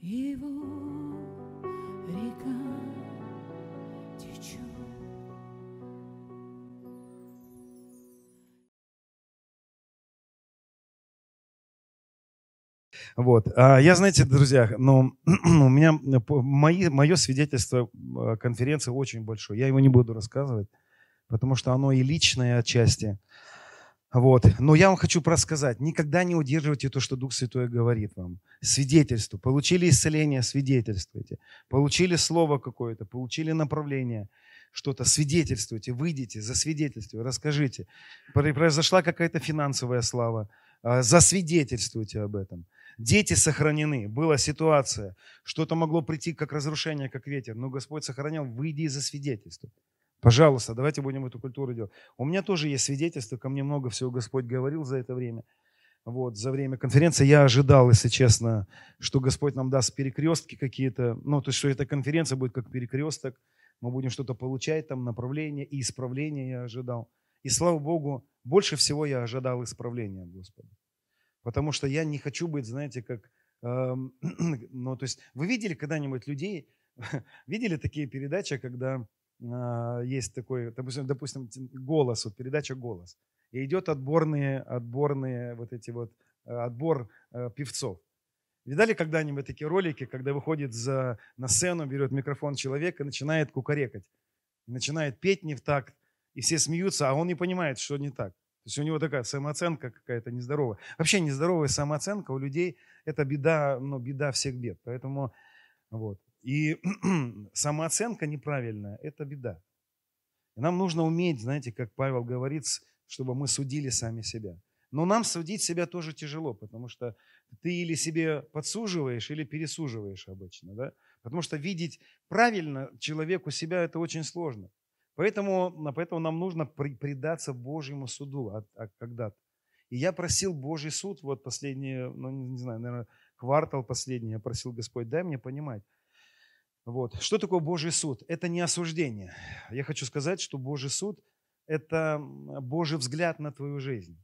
Его река течет. Вот. А я, знаете, друзья, ну, у меня мои, мое свидетельство э, конференции очень большое. Я его не буду рассказывать, потому что оно и личное отчасти. Вот. Но я вам хочу рассказать, никогда не удерживайте то, что Дух Святой говорит вам. Свидетельство. Получили исцеление, свидетельствуйте. Получили слово какое-то, получили направление, что-то, свидетельствуйте, выйдите, засвидетельствуйте, расскажите. Произошла какая-то финансовая слава, а, засвидетельствуйте об этом. Дети сохранены. Была ситуация, что-то могло прийти как разрушение, как ветер, но Господь сохранял, выйди и засвидетельствуй. Пожалуйста, давайте будем эту культуру делать. У меня тоже есть свидетельство, ко мне много всего Господь говорил за это время. Вот, за время конференции я ожидал, если честно, что Господь нам даст перекрестки какие-то, ну, то есть, что эта конференция будет как перекресток, мы будем что-то получать, там, направление и исправление я ожидал. И слава Богу, больше всего я ожидал исправления Господа. Потому что я не хочу быть, знаете, как, э, ну, то есть, вы видели когда-нибудь людей, видели такие передачи, когда есть такой, допустим, допустим, голос, вот передача «Голос». И идет отборные, отборные вот эти вот, э, отбор э, певцов. Видали когда-нибудь такие ролики, когда выходит за, на сцену, берет микрофон человек и начинает кукарекать, начинает петь не в такт, и все смеются, а он не понимает, что не так. То есть у него такая самооценка какая-то нездоровая. Вообще нездоровая самооценка у людей – это беда, ну, беда всех бед. Поэтому вот. И самооценка неправильная – это беда. И нам нужно уметь, знаете, как Павел говорит, чтобы мы судили сами себя. Но нам судить себя тоже тяжело, потому что ты или себе подсуживаешь, или пересуживаешь обычно. Да? Потому что видеть правильно человеку себя – это очень сложно. Поэтому, поэтому нам нужно предаться Божьему суду от, от когда-то. И я просил Божий суд, вот последние, ну не знаю, наверное, квартал последний, я просил Господь, дай мне понимать, вот. Что такое Божий суд? Это не осуждение. Я хочу сказать, что Божий суд – это Божий взгляд на твою жизнь.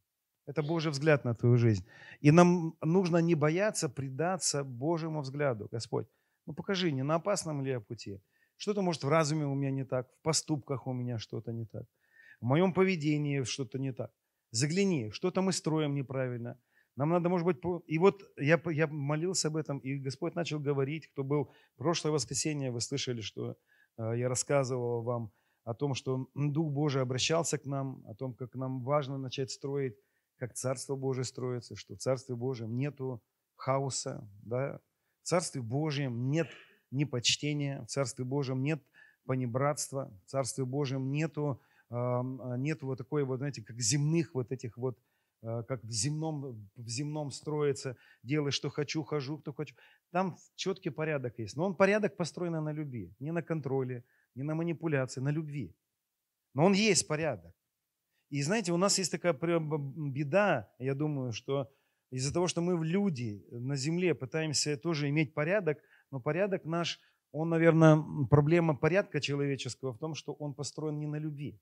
Это Божий взгляд на твою жизнь. И нам нужно не бояться предаться Божьему взгляду. Господь, ну покажи, не на опасном ли я пути? Что-то, может, в разуме у меня не так, в поступках у меня что-то не так, в моем поведении что-то не так. Загляни, что-то мы строим неправильно – нам надо, может быть, и вот я, я молился об этом, и Господь начал говорить, кто был прошлое воскресенье, вы слышали, что э, я рассказывал вам о том, что Дух Божий обращался к нам, о том, как нам важно начать строить, как Царство Божие строится, что в Царстве Божьем нету хаоса, да? в Царстве Божьем нет непочтения, в Царстве Божьем нет понебратства, в Царстве Божьем нету, нету вот такой вот, знаете, как земных вот этих вот как в земном, в земном строится, делай, что хочу, хожу, кто хочу. Там четкий порядок есть. Но он порядок построен на любви, не на контроле, не на манипуляции, на любви. Но он есть порядок. И знаете, у нас есть такая беда, я думаю, что из-за того, что мы в люди на земле пытаемся тоже иметь порядок, но порядок наш, он, наверное, проблема порядка человеческого в том, что он построен не на любви.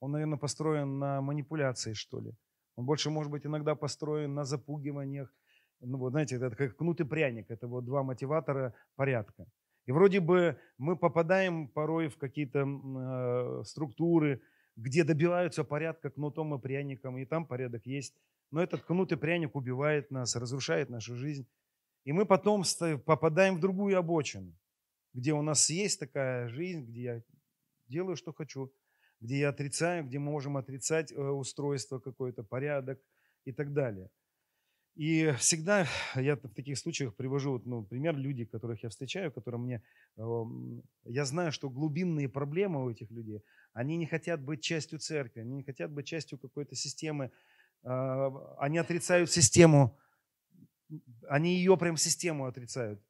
Он, наверное, построен на манипуляции, что ли. Он больше, может быть, иногда построен на запугиваниях. Ну, вот знаете, это как кнут и пряник. Это вот два мотиватора порядка. И вроде бы мы попадаем порой в какие-то э, структуры, где добиваются порядка кнутом и пряником, и там порядок есть. Но этот кнут и пряник убивает нас, разрушает нашу жизнь. И мы потом попадаем в другую обочину, где у нас есть такая жизнь, где я делаю, что хочу, где я отрицаю, где мы можем отрицать э, устройство какое-то, порядок и так далее. И всегда я в таких случаях привожу ну, пример людей, которых я встречаю, которые мне... Эм, я знаю, что глубинные проблемы у этих людей, они не хотят быть частью церкви, они не хотят быть частью какой-то системы, э, они отрицают систему, они ее прям систему отрицают.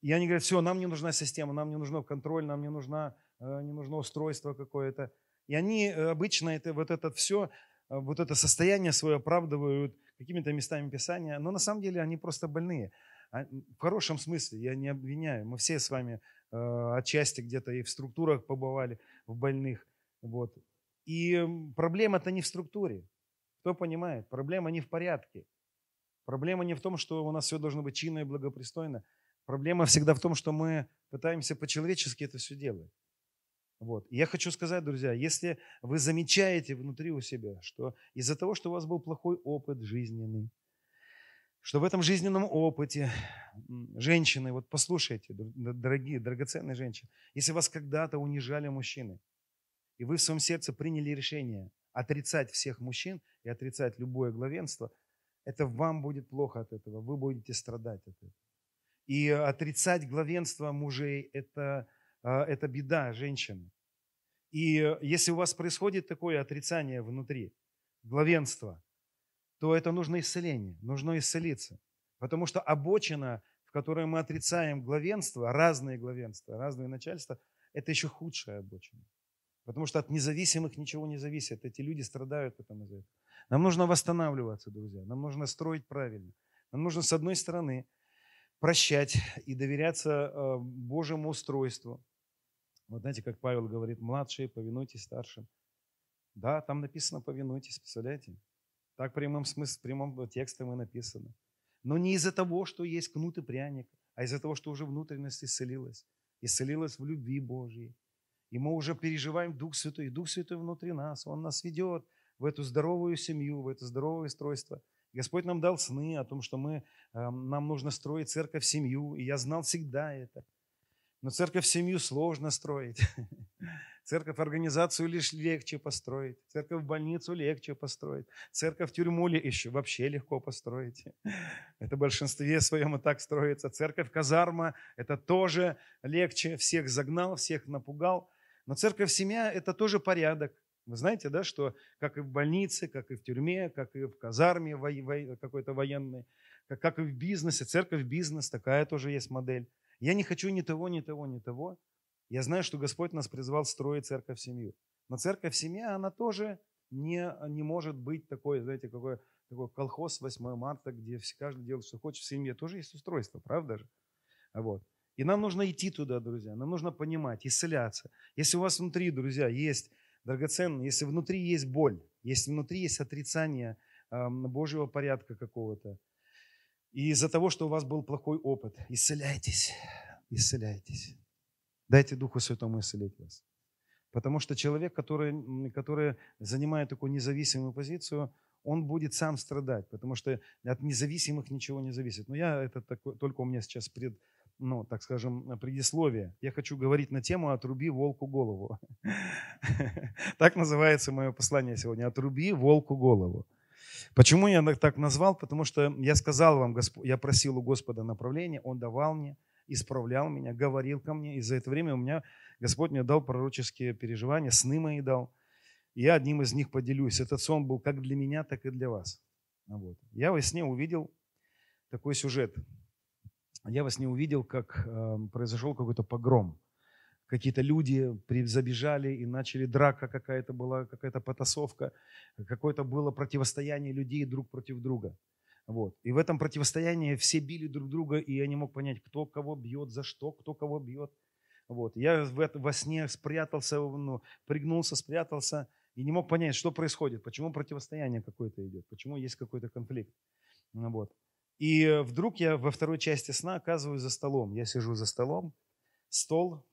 И они говорят, все, нам не нужна система, нам не нужно контроль, нам не нужна не нужно устройство какое-то. И они э, обычно это, вот это все, э, вот это состояние свое оправдывают какими-то местами Писания, но на самом деле они просто больные. А, в хорошем смысле, я не обвиняю. Мы все с вами отчасти где-то и в структурах побывали, в больных. Вот. И проблема-то не в структуре. Кто понимает? Проблема не в порядке. Проблема не в том, что у нас все должно быть чинно и благопристойно. Проблема всегда в том, что мы пытаемся по-человечески это все делать. Вот. И я хочу сказать, друзья, если вы замечаете внутри у себя, что из-за того, что у вас был плохой опыт жизненный, что в этом жизненном опыте женщины, вот послушайте, дорогие, драгоценные женщины, если вас когда-то унижали мужчины, и вы в своем сердце приняли решение отрицать всех мужчин и отрицать любое главенство, это вам будет плохо от этого, вы будете страдать от этого. И отрицать главенство мужей – это, это беда женщины. И если у вас происходит такое отрицание внутри, главенства, то это нужно исцеление, нужно исцелиться. Потому что обочина, в которой мы отрицаем главенство, разные главенства, разные начальства, это еще худшая обочина. Потому что от независимых ничего не зависит. Эти люди страдают потом из-за этого. Нам нужно восстанавливаться, друзья. Нам нужно строить правильно. Нам нужно, с одной стороны, прощать и доверяться э, Божьему устройству. Вот знаете, как Павел говорит, младшие, повинуйтесь старшим. Да, там написано повинуйтесь, представляете? Так прямым смыслом, прямым текстом и написано. Но не из-за того, что есть кнут и пряник, а из-за того, что уже внутренность исцелилась. Исцелилась в любви Божьей. И мы уже переживаем Дух Святой. И Дух Святой внутри нас. Он нас ведет в эту здоровую семью, в это здоровое устройство. Господь нам дал сны о том, что мы, эм, нам нужно строить церковь, семью. И я знал всегда это. Но церковь семью сложно строить. Церковь организацию лишь легче построить. Церковь больницу легче построить. Церковь тюрьму еще вообще легко построить. Это в большинстве своем и так строится. Церковь казарма – это тоже легче. Всех загнал, всех напугал. Но церковь семья – это тоже порядок. Вы знаете, да, что как и в больнице, как и в тюрьме, как и в казарме какой-то военной, как и в бизнесе, церковь бизнес, такая тоже есть модель. Я не хочу ни того, ни того, ни того. Я знаю, что Господь нас призвал строить церковь семью. Но церковь семья, она тоже не, не может быть такой, знаете, какой, такой колхоз 8 марта, где все, каждый делает, что хочет в семье. Тоже есть устройство, правда же? Вот. И нам нужно идти туда, друзья. Нам нужно понимать, исцеляться. Если у вас внутри, друзья, есть драгоценное, если внутри есть боль, если внутри есть отрицание э, Божьего порядка какого-то, и из-за того, что у вас был плохой опыт, исцеляйтесь, исцеляйтесь. Дайте Духу Святому исцелить вас. Потому что человек, который, который занимает такую независимую позицию, он будет сам страдать, потому что от независимых ничего не зависит. Но я это такой, только у меня сейчас пред, ну, так скажем, предисловие. Я хочу говорить на тему «Отруби волку голову». Так называется мое послание сегодня «Отруби волку голову». Почему я так назвал? Потому что я сказал вам, я просил у Господа направления, Он давал мне, исправлял меня, говорил ко мне. И за это время у меня Господь мне дал пророческие переживания, сны мои дал. И я одним из них поделюсь. Этот сон был как для меня, так и для вас. Вот. Я во сне увидел такой сюжет. Я во сне увидел, как э, произошел какой-то погром какие-то люди забежали и начали драка какая-то была, какая-то потасовка, какое-то было противостояние людей друг против друга. Вот. И в этом противостоянии все били друг друга, и я не мог понять, кто кого бьет, за что, кто кого бьет. Вот. Я во сне спрятался, ну, пригнулся, спрятался, и не мог понять, что происходит, почему противостояние какое-то идет, почему есть какой-то конфликт. Вот. И вдруг я во второй части сна оказываюсь за столом. Я сижу за столом, стол,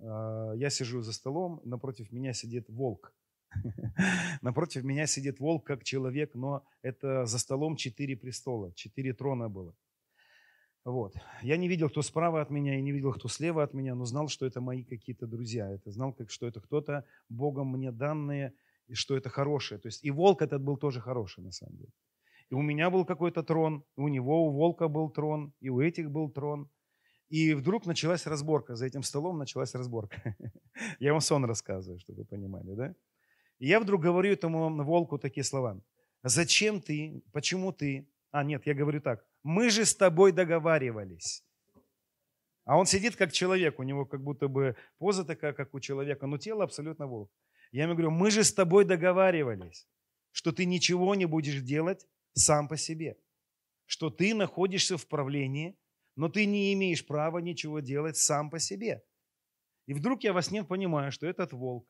я сижу за столом, напротив меня сидит волк. Напротив меня сидит волк как человек, но это за столом четыре престола, четыре трона было. Вот. Я не видел, кто справа от меня, и не видел, кто слева от меня, но знал, что это мои какие-то друзья. Это знал, как, что это кто-то Богом мне данные, и что это хорошее. То есть и волк этот был тоже хороший, на самом деле. И у меня был какой-то трон, и у него, у волка был трон, и у этих был трон. И вдруг началась разборка. За этим столом началась разборка. Я вам сон рассказываю, чтобы вы понимали, да? И я вдруг говорю этому волку такие слова. Зачем ты? Почему ты? А, нет, я говорю так. Мы же с тобой договаривались. А он сидит как человек, у него как будто бы поза такая, как у человека, но тело абсолютно волк. Я ему говорю, мы же с тобой договаривались, что ты ничего не будешь делать сам по себе, что ты находишься в правлении, но ты не имеешь права ничего делать сам по себе. И вдруг я во сне понимаю, что этот волк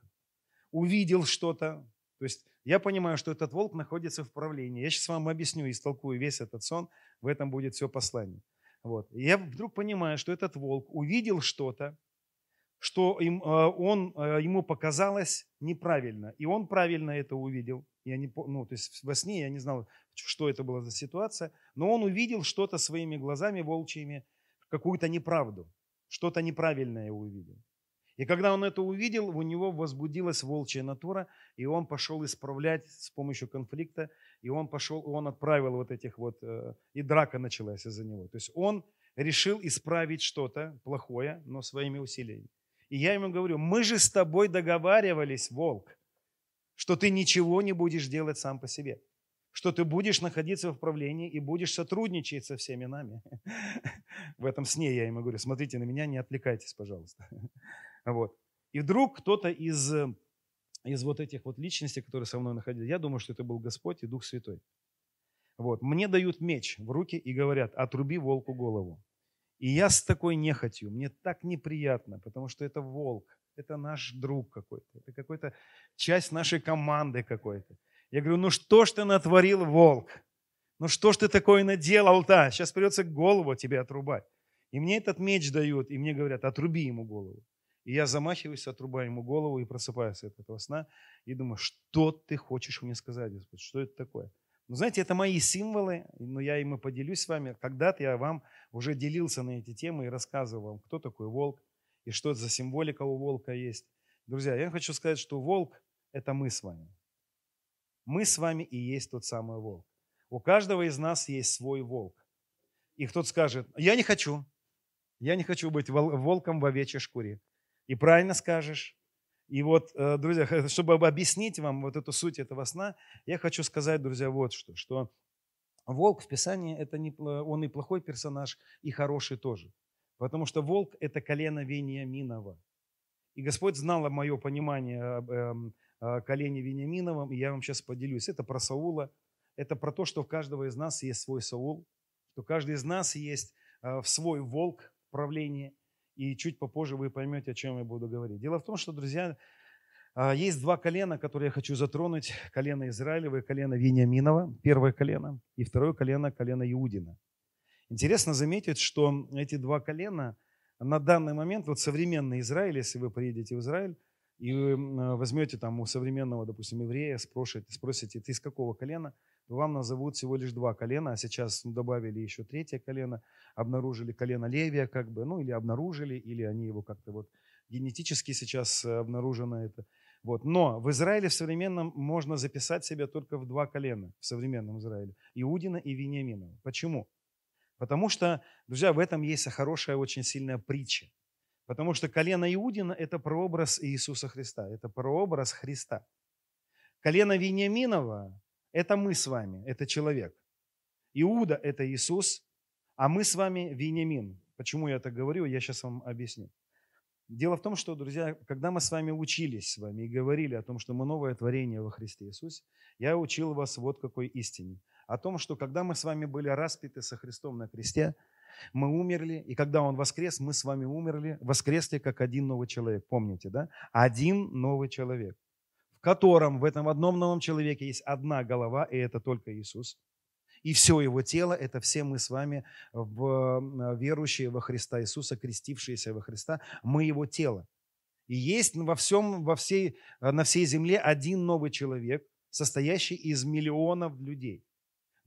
увидел что-то. То есть я понимаю, что этот волк находится в правлении. Я сейчас вам объясню, истолкую весь этот сон, в этом будет все послание. Вот. И я вдруг понимаю, что этот волк увидел что-то, что им, э, он, э, ему показалось неправильно. И он правильно это увидел. Я не, ну, то есть во сне я не знал, что это была за ситуация, но он увидел что-то своими глазами волчьими, какую-то неправду, что-то неправильное увидел. И когда он это увидел, у него возбудилась волчья натура, и он пошел исправлять с помощью конфликта, и он пошел, он отправил вот этих вот, э, и драка началась из-за него. То есть он решил исправить что-то плохое, но своими усилиями. И я ему говорю, мы же с тобой договаривались, волк, что ты ничего не будешь делать сам по себе, что ты будешь находиться в правлении и будешь сотрудничать со всеми нами. В этом сне я ему говорю, смотрите на меня, не отвлекайтесь, пожалуйста. Вот. И вдруг кто-то из, из вот этих вот личностей, которые со мной находились, я думаю, что это был Господь и Дух Святой. Вот. Мне дают меч в руки и говорят, отруби волку голову. И я с такой нехотью, мне так неприятно, потому что это волк, это наш друг какой-то, это какой-то часть нашей команды какой-то. Я говорю, ну что ж ты натворил, волк? Ну что ж ты такое наделал-то? Сейчас придется голову тебе отрубать. И мне этот меч дают, и мне говорят, отруби ему голову. И я замахиваюсь, отрубаю ему голову и просыпаюсь от этого сна. И думаю, что ты хочешь мне сказать, Господь? Что это такое? Ну, знаете, это мои символы, но я ими поделюсь с вами. Когда-то я вам уже делился на эти темы и рассказывал вам, кто такой волк и что это за символика у волка есть. Друзья, я хочу сказать, что волк – это мы с вами. Мы с вами и есть тот самый волк. У каждого из нас есть свой волк. И кто-то скажет, я не хочу, я не хочу быть волком в овечьей шкуре. И правильно скажешь, и вот, э, друзья, чтобы объяснить вам вот эту суть этого сна, я хочу сказать, друзья, вот что, что волк в Писании, это не, он и плохой персонаж, и хороший тоже. Потому что волк – это колено Вениаминова. И Господь знал мое понимание эм, колене Вениаминовом, и я вам сейчас поделюсь. Это про Саула, это про то, что у каждого из нас есть свой Саул, что каждый из нас есть э, свой волк в и чуть попозже вы поймете, о чем я буду говорить. Дело в том, что, друзья, а, есть два колена, которые я хочу затронуть. Колено Израилева и колено Вениаминова, первое колено, и второе колено, колено Иудина. Интересно заметить, что эти два колена на данный момент, вот современный Израиль, если вы приедете в Израиль, и вы возьмете там у современного, допустим, еврея, спросите, спросите, ты из какого колена, вам назовут всего лишь два колена, а сейчас добавили еще третье колено, обнаружили колено Левия, как бы, ну или обнаружили, или они его как-то вот генетически сейчас э, обнаружено это. Вот. Но в Израиле в современном можно записать себя только в два колена, в современном Израиле. Иудина и Вениамина. Почему? Потому что, друзья, в этом есть хорошая, очень сильная притча. Потому что колено Иудина – это прообраз Иисуса Христа, это прообраз Христа. Колено Вениаминова это мы с вами, это человек. Иуда – это Иисус, а мы с вами Вениамин. Почему я так говорю, я сейчас вам объясню. Дело в том, что, друзья, когда мы с вами учились с вами и говорили о том, что мы новое творение во Христе Иисусе, я учил вас вот какой истине. О том, что когда мы с вами были распяты со Христом на кресте, мы умерли, и когда Он воскрес, мы с вами умерли, воскресли как один новый человек. Помните, да? Один новый человек в котором в этом одном новом человеке есть одна голова, и это только Иисус. И все его тело, это все мы с вами, в, верующие во Христа Иисуса, крестившиеся во Христа, мы его тело. И есть во всем, во всей, на всей земле один новый человек, состоящий из миллионов людей.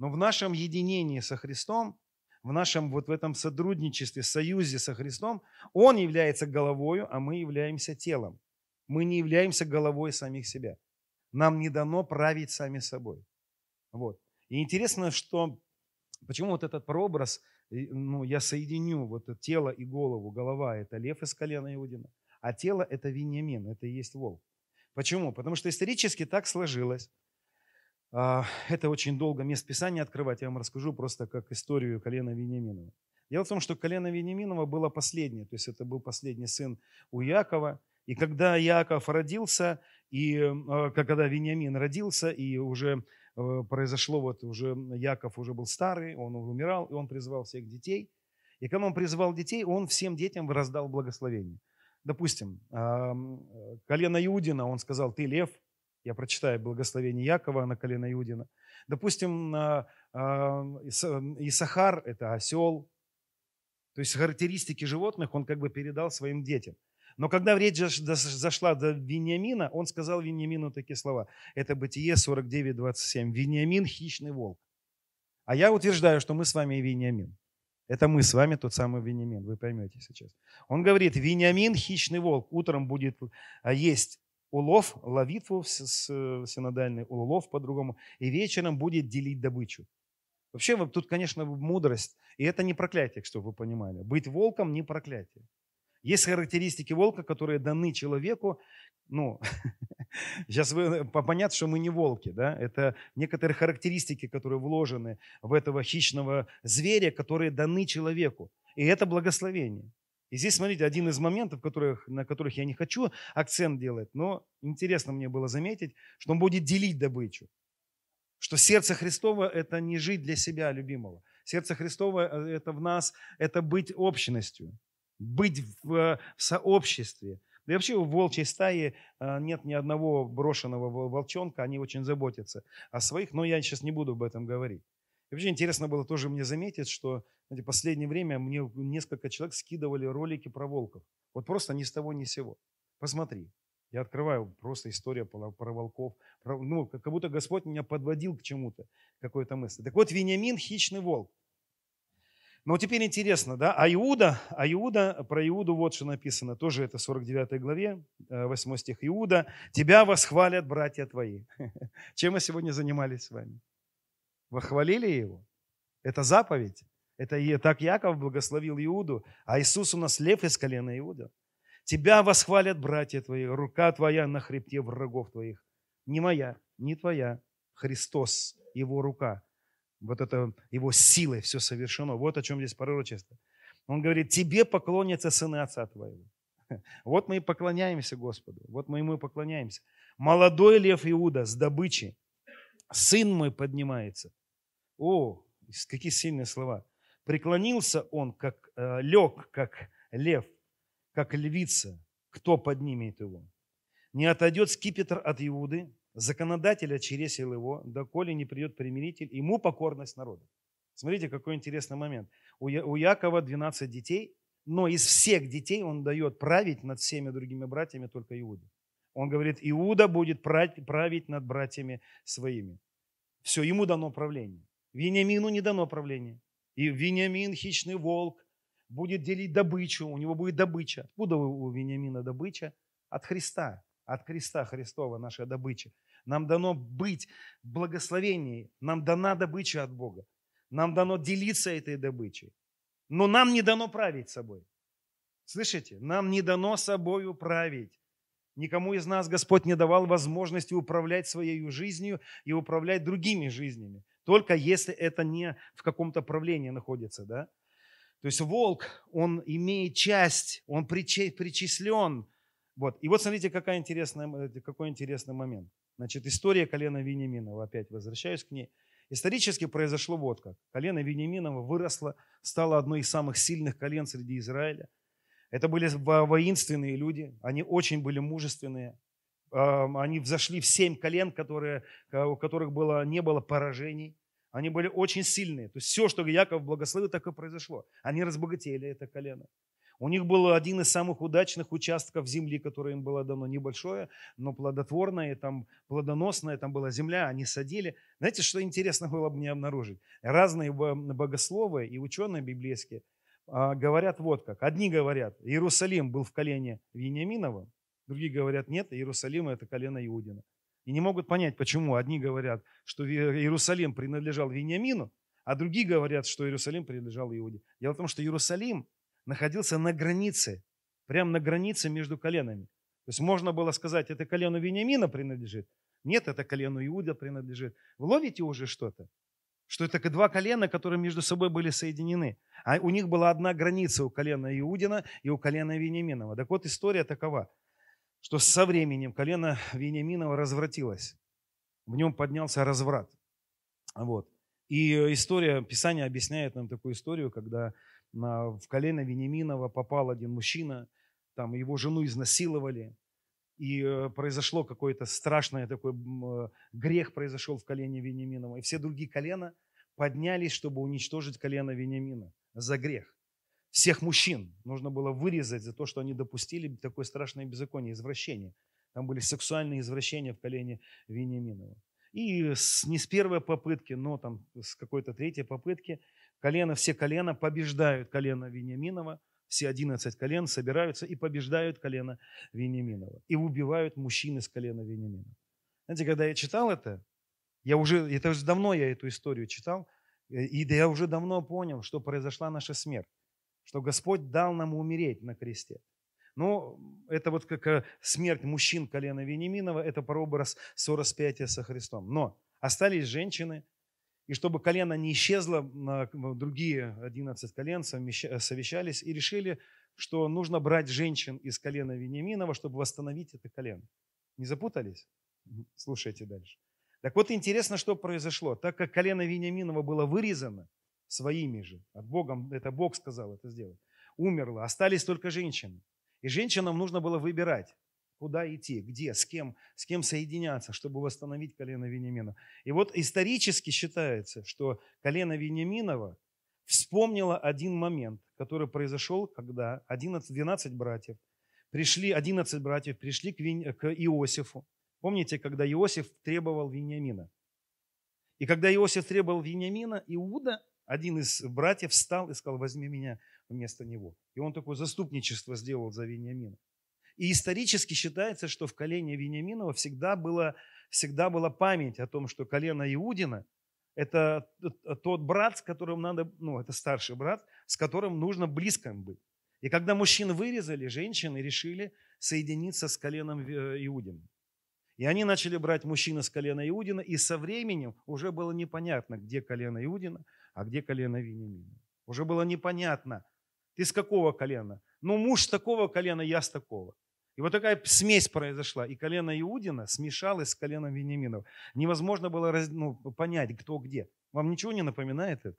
Но в нашем единении со Христом, в нашем вот в этом сотрудничестве, союзе со Христом, Он является головою, а мы являемся телом. Мы не являемся головой самих себя. Нам не дано править сами собой. Вот. И интересно, что почему вот этот прообраз, ну, я соединю вот это тело и голову. Голова – это лев из колена Иудина, а тело – это Вениамин, это и есть волк. Почему? Потому что исторически так сложилось. А, это очень долго мест Писания открывать, я вам расскажу просто как историю колена Вениаминова. Дело в том, что колено Вениаминова было последнее, то есть это был последний сын у Якова – и когда Яков родился, и э, когда Вениамин родился, и уже э, произошло, вот уже Яков уже был старый, он умирал, и он призывал всех детей. И когда он призывал детей, он всем детям раздал благословение. Допустим, колено Иудина, он сказал, ты лев, я прочитаю благословение Якова на колено Иудина. Допустим, Исахар – это осел, То есть характеристики животных он как бы передал своим детям. Но когда речь зашла до Вениамина, он сказал Вениамину такие слова. Это Бытие 49, 27. Вениамин – хищный волк. А я утверждаю, что мы с вами и Вениамин. Это мы с вами тот самый Вениамин, вы поймете сейчас. Он говорит, Вениамин – хищный волк, утром будет а, есть улов, ловитву синодальный, улов по-другому, и вечером будет делить добычу. Вообще, тут, конечно, мудрость, и это не проклятие, чтобы вы понимали. Быть волком не проклятие. Есть характеристики волка, которые даны человеку, ну, сейчас вы, понятно, что мы не волки, да, это некоторые характеристики, которые вложены в этого хищного зверя, которые даны человеку. И это благословение. И здесь, смотрите, один из моментов, которых, на которых я не хочу акцент делать, но интересно мне было заметить, что он будет делить добычу. Что сердце Христово – это не жить для себя любимого. Сердце Христово – это в нас, это быть общностью, быть в, в сообществе, да и вообще в волчьей стае а, нет ни одного брошенного волчонка, они очень заботятся о своих, но я сейчас не буду об этом говорить. И вообще интересно было тоже мне заметить, что в последнее время мне несколько человек скидывали ролики про волков. Вот просто ни с того, ни с сего. Посмотри. Я открываю просто история про, про волков. Про, ну, как будто Господь меня подводил к чему-то, какой-то мысли. Так вот, Вениамин – хищный волк. Но теперь интересно, да, а Иуда, а Иуда, про Иуду вот что написано, тоже это 49 главе, 8 э, стих. Иуда, тебя восхвалят братья твои. Чем мы сегодня занимались с вами? Восхвалили его? Это заповедь. Это и так Яков благословил Иуду, а Иисус у нас лев из колена Иуда. Тебя восхвалят братья твои, рука твоя на хребте врагов твоих. Не моя, не твоя, Христос, его рука вот это его силой все совершено. Вот о чем здесь пророчество. Он говорит, тебе поклонятся сыны отца твоего. Вот мы и поклоняемся Господу. Вот мы ему и поклоняемся. Молодой лев Иуда с добычи. Сын мой поднимается. О, какие сильные слова. Преклонился он, как э, лег, как лев, как львица. Кто поднимет его? Не отойдет скипетр от Иуды, законодатель очересил его, доколе не придет примиритель, ему покорность народа. Смотрите, какой интересный момент. У Якова 12 детей, но из всех детей он дает править над всеми другими братьями только Иуде. Он говорит, Иуда будет править над братьями своими. Все, ему дано правление. Вениамину не дано правление. И Вениамин, хищный волк, будет делить добычу, у него будет добыча. Откуда у Вениамина добыча? От Христа. От креста Христова наша добыча. Нам дано быть в благословении. Нам дана добыча от Бога. Нам дано делиться этой добычей. Но нам не дано править собой. Слышите? Нам не дано собой править. Никому из нас Господь не давал возможности управлять своей жизнью и управлять другими жизнями. Только если это не в каком-то правлении находится. Да? То есть волк, он имеет часть, он причислен вот. И вот смотрите, какая интересная, какой интересный момент. Значит, история колена Вениаминова, опять возвращаюсь к ней. Исторически произошло вот как. Колено Вениаминова выросло, стало одной из самых сильных колен среди Израиля. Это были воинственные люди, они очень были мужественные. Они взошли в семь колен, которые, у которых было, не было поражений. Они были очень сильные. То есть все, что Яков благословил, так и произошло. Они разбогатели, это колено. У них был один из самых удачных участков земли, которое им было дано небольшое, но плодотворное, там плодоносное, там была земля, они садили. Знаете, что интересно было бы мне обнаружить? Разные богословы и ученые библейские а, говорят вот как. Одни говорят, Иерусалим был в колене Вениаминова, другие говорят, нет, Иерусалим это колено Иудина. И не могут понять, почему. Одни говорят, что Иерусалим принадлежал Вениамину, а другие говорят, что Иерусалим принадлежал Иуде. Дело в том, что Иерусалим находился на границе, прямо на границе между коленами. То есть можно было сказать, это колену Вениамина принадлежит. Нет, это колену Иуда принадлежит. Вы ловите уже что-то? Что это два колена, которые между собой были соединены. А у них была одна граница у колена Иудина и у колена Вениаминова. Так вот, история такова, что со временем колено Вениаминова развратилось. В нем поднялся разврат. Вот. И история, Писание объясняет нам такую историю, когда в колено Вениаминова попал один мужчина, там его жену изнасиловали, и э, произошло какой-то страшный такой э, грех произошел в колене Вениаминова. И все другие колена поднялись, чтобы уничтожить колено Вениамина за грех. Всех мужчин нужно было вырезать за то, что они допустили такое страшное беззаконие, извращение. Там были сексуальные извращения в колене Вениаминова. И с, не с первой попытки, но там с какой-то третьей попытки колено, все колена побеждают колено Вениаминова, все 11 колен собираются и побеждают колено Вениаминова. И убивают мужчин из колена Вениаминова. Знаете, когда я читал это, я уже, это уже давно я эту историю читал, э, и я уже давно понял, что произошла наша смерть, что Господь дал нам умереть на кресте. Но это вот как э, смерть мужчин колена Вениаминова, это прообраз сораспятия со Христом. Но остались женщины, и чтобы колено не исчезло, другие 11 колен совещались и решили, что нужно брать женщин из колена Вениаминова, чтобы восстановить это колено. Не запутались? Слушайте дальше. Так вот интересно, что произошло. Так как колено Вениаминова было вырезано своими же, от Богом, это Бог сказал это сделать, умерло, остались только женщины. И женщинам нужно было выбирать, куда идти, где, с кем, с кем соединяться, чтобы восстановить колено Вениамина. И вот исторически считается, что колено Вениаминова вспомнило один момент, который произошел, когда 11, 12 братьев пришли, 11 братьев пришли к, Вин, к Иосифу. Помните, когда Иосиф требовал Вениамина? И когда Иосиф требовал Вениамина, Иуда, один из братьев, встал и сказал, возьми меня вместо него. И он такое заступничество сделал за Вениамина. И исторически считается, что в колене Вениаминова всегда была, всегда была память о том, что колено Иудина – это тот брат, с которым надо, ну, это старший брат, с которым нужно близко быть. И когда мужчин вырезали, женщины решили соединиться с коленом э, Иудиным. И они начали брать мужчин с колена Иудина, и со временем уже было непонятно, где колено Иудина, а где колено Вениамина. Уже было непонятно, ты с какого колена? Ну, муж с такого колена, я с такого. И вот такая смесь произошла. И колено Иудина смешалось с коленом Вениаминов. Невозможно было раз, ну, понять, кто где. Вам ничего не напоминает это?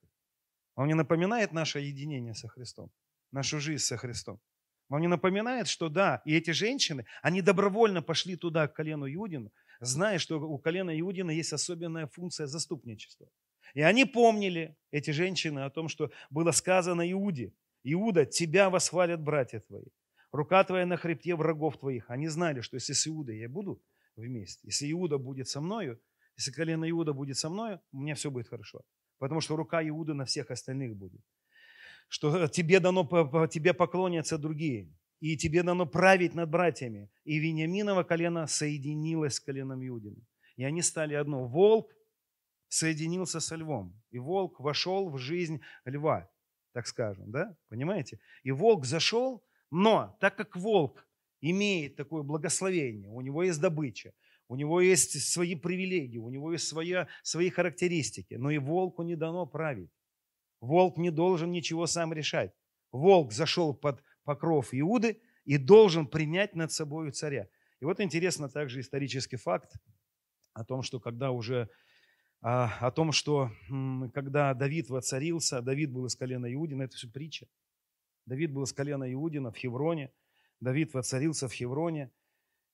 Вам не напоминает наше единение со Христом? Нашу жизнь со Христом? Вам не напоминает, что да, и эти женщины, они добровольно пошли туда, к колену Иудину, зная, что у колена Иудина есть особенная функция заступничества. И они помнили, эти женщины, о том, что было сказано Иуде, Иуда, тебя восхвалят братья твои. Рука твоя на хребте врагов твоих. Они знали, что если с Иудой я буду вместе, если Иуда будет со мною, если колено Иуда будет со мною, у меня все будет хорошо. Потому что рука Иуда на всех остальных будет. Что тебе дано, тебе поклонятся другие. И тебе дано править над братьями. И Вениаминово колено соединилось с коленом Иудина. И они стали одно. Волк соединился со львом. И волк вошел в жизнь льва так скажем, да? Понимаете? И волк зашел, но так как волк имеет такое благословение, у него есть добыча, у него есть свои привилегии, у него есть своя, свои характеристики, но и волку не дано править. Волк не должен ничего сам решать. Волк зашел под покров Иуды и должен принять над собой царя. И вот интересно также исторический факт о том, что когда уже о том, что когда Давид воцарился, Давид был из колена Иудина, это все притча. Давид был из колена Иудина в Хевроне, Давид воцарился в Хевроне,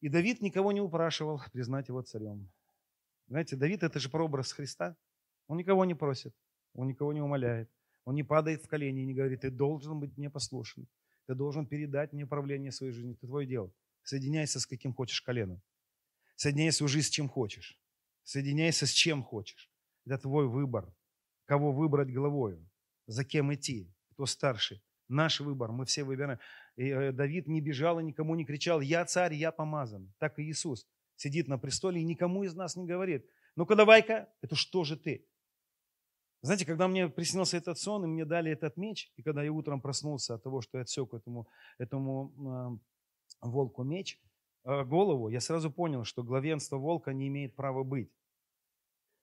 и Давид никого не упрашивал признать его царем. Знаете, Давид это же прообраз Христа. Он никого не просит, он никого не умоляет, он не падает в колени и не говорит, ты должен быть мне послушен, ты должен передать мне управление своей жизнью, это твое дело. Соединяйся с каким хочешь коленом. Соединяй свою жизнь с чем хочешь. Соединяйся с чем хочешь. Это твой выбор. Кого выбрать главою, за кем идти, кто старший. Наш выбор, мы все выбираем. И э, Давид не бежал и никому не кричал, я царь, я помазан. Так и Иисус сидит на престоле и никому из нас не говорит, ну-ка давай-ка, это что же ты? Знаете, когда мне приснился этот сон, и мне дали этот меч, и когда я утром проснулся от того, что я отсек этому, этому э, волку меч, голову, я сразу понял, что главенство волка не имеет права быть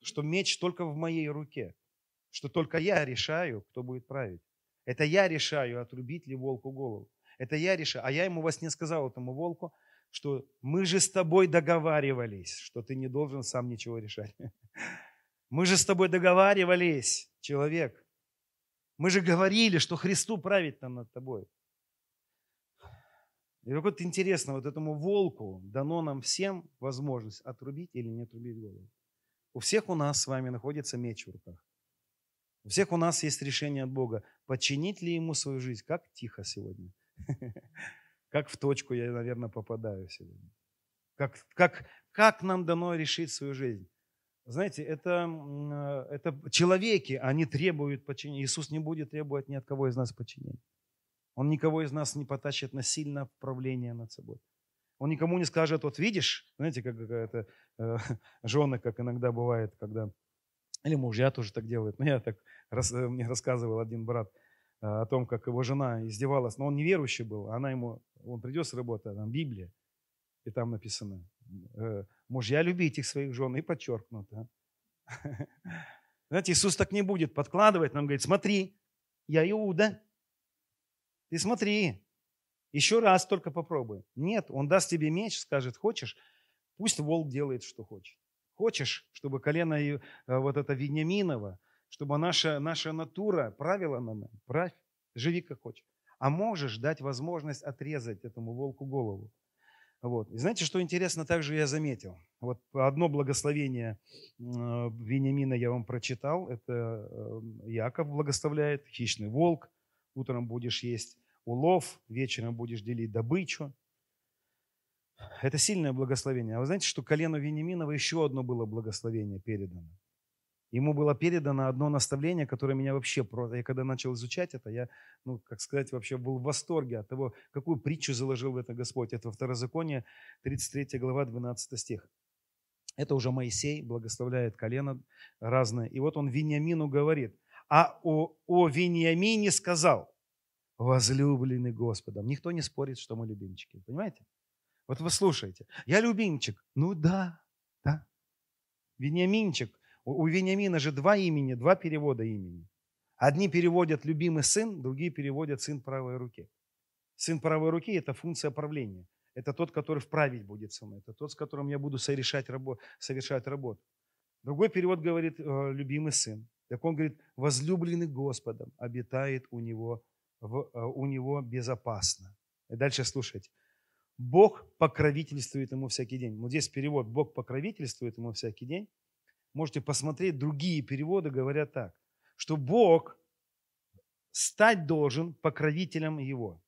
что меч только в моей руке, что только я решаю, кто будет править. Это я решаю, отрубить ли волку голову. Это я решаю. А я ему во сне сказал этому волку, что мы же с тобой договаривались, что ты не должен сам ничего решать. Мы же с тобой договаривались, человек. Мы же говорили, что Христу править там над тобой. И вот интересно, вот этому волку дано нам всем возможность отрубить или не отрубить голову. У всех у нас с вами находится меч в руках. У всех у нас есть решение от Бога. Подчинить ли Ему свою жизнь? Как тихо сегодня. Как в точку я, наверное, попадаю сегодня. Как, как, как нам дано решить свою жизнь? Знаете, это, э, это человеки, они требуют подчинения. Иисус не будет требовать ни от кого из нас подчинения. Он никого из нас не потащит насильно в правление над собой. Он никому не скажет, вот видишь, знаете, как это э, жены, как иногда бывает, когда, или мужья тоже так делают. Но я так, рас, э, мне рассказывал один брат э, о том, как его жена издевалась, но он неверующий был, она ему, он придет с работы, там Библия, и там написано, э, мужья любите своих жен, и подчеркнуто. Знаете, Иисус так не будет подкладывать, нам говорит, смотри, я Иуда, ты смотри, еще раз только попробуй. Нет, он даст тебе меч, скажет, хочешь, пусть волк делает, что хочет. Хочешь, чтобы колено э, вот это Вениаминова, чтобы наша, наша натура правила на нам, правь, живи как хочешь. А можешь дать возможность отрезать этому волку голову. Вот. И знаете, что интересно, также я заметил. Вот одно благословение э, Вениамина я вам прочитал. Это э, Яков благословляет, хищный волк, утром будешь есть улов, вечером будешь делить добычу. Это сильное благословение. А вы знаете, что колену Вениаминова еще одно было благословение передано? Ему было передано одно наставление, которое меня вообще... Я когда начал изучать это, я, ну, как сказать, вообще был в восторге от того, какую притчу заложил в это Господь. Это Второзаконие, 33 глава, 12 стих. Это уже Моисей благословляет колено разное. И вот он Вениамину говорит, а о, о Вениамине сказал, возлюбленный Господом. Никто не спорит, что мы любимчики. Понимаете? Вот вы слушаете. Я любимчик. Ну да, да. Вениаминчик. У, у Вениамина же два имени, два перевода имени. Одни переводят «любимый сын», другие переводят «сын правой руки». Сын правой руки – это функция правления. Это тот, который вправить будет со мной. Это тот, с которым я буду совершать, работу, совершать работу. Другой перевод говорит э, «любимый сын». Так он говорит, возлюбленный Господом обитает у него в, э, у него безопасно. И дальше слушайте. Бог покровительствует ему всякий день. Вот здесь перевод «Бог покровительствует ему всякий день». Можете посмотреть, другие переводы говорят так, что Бог стать должен покровителем его.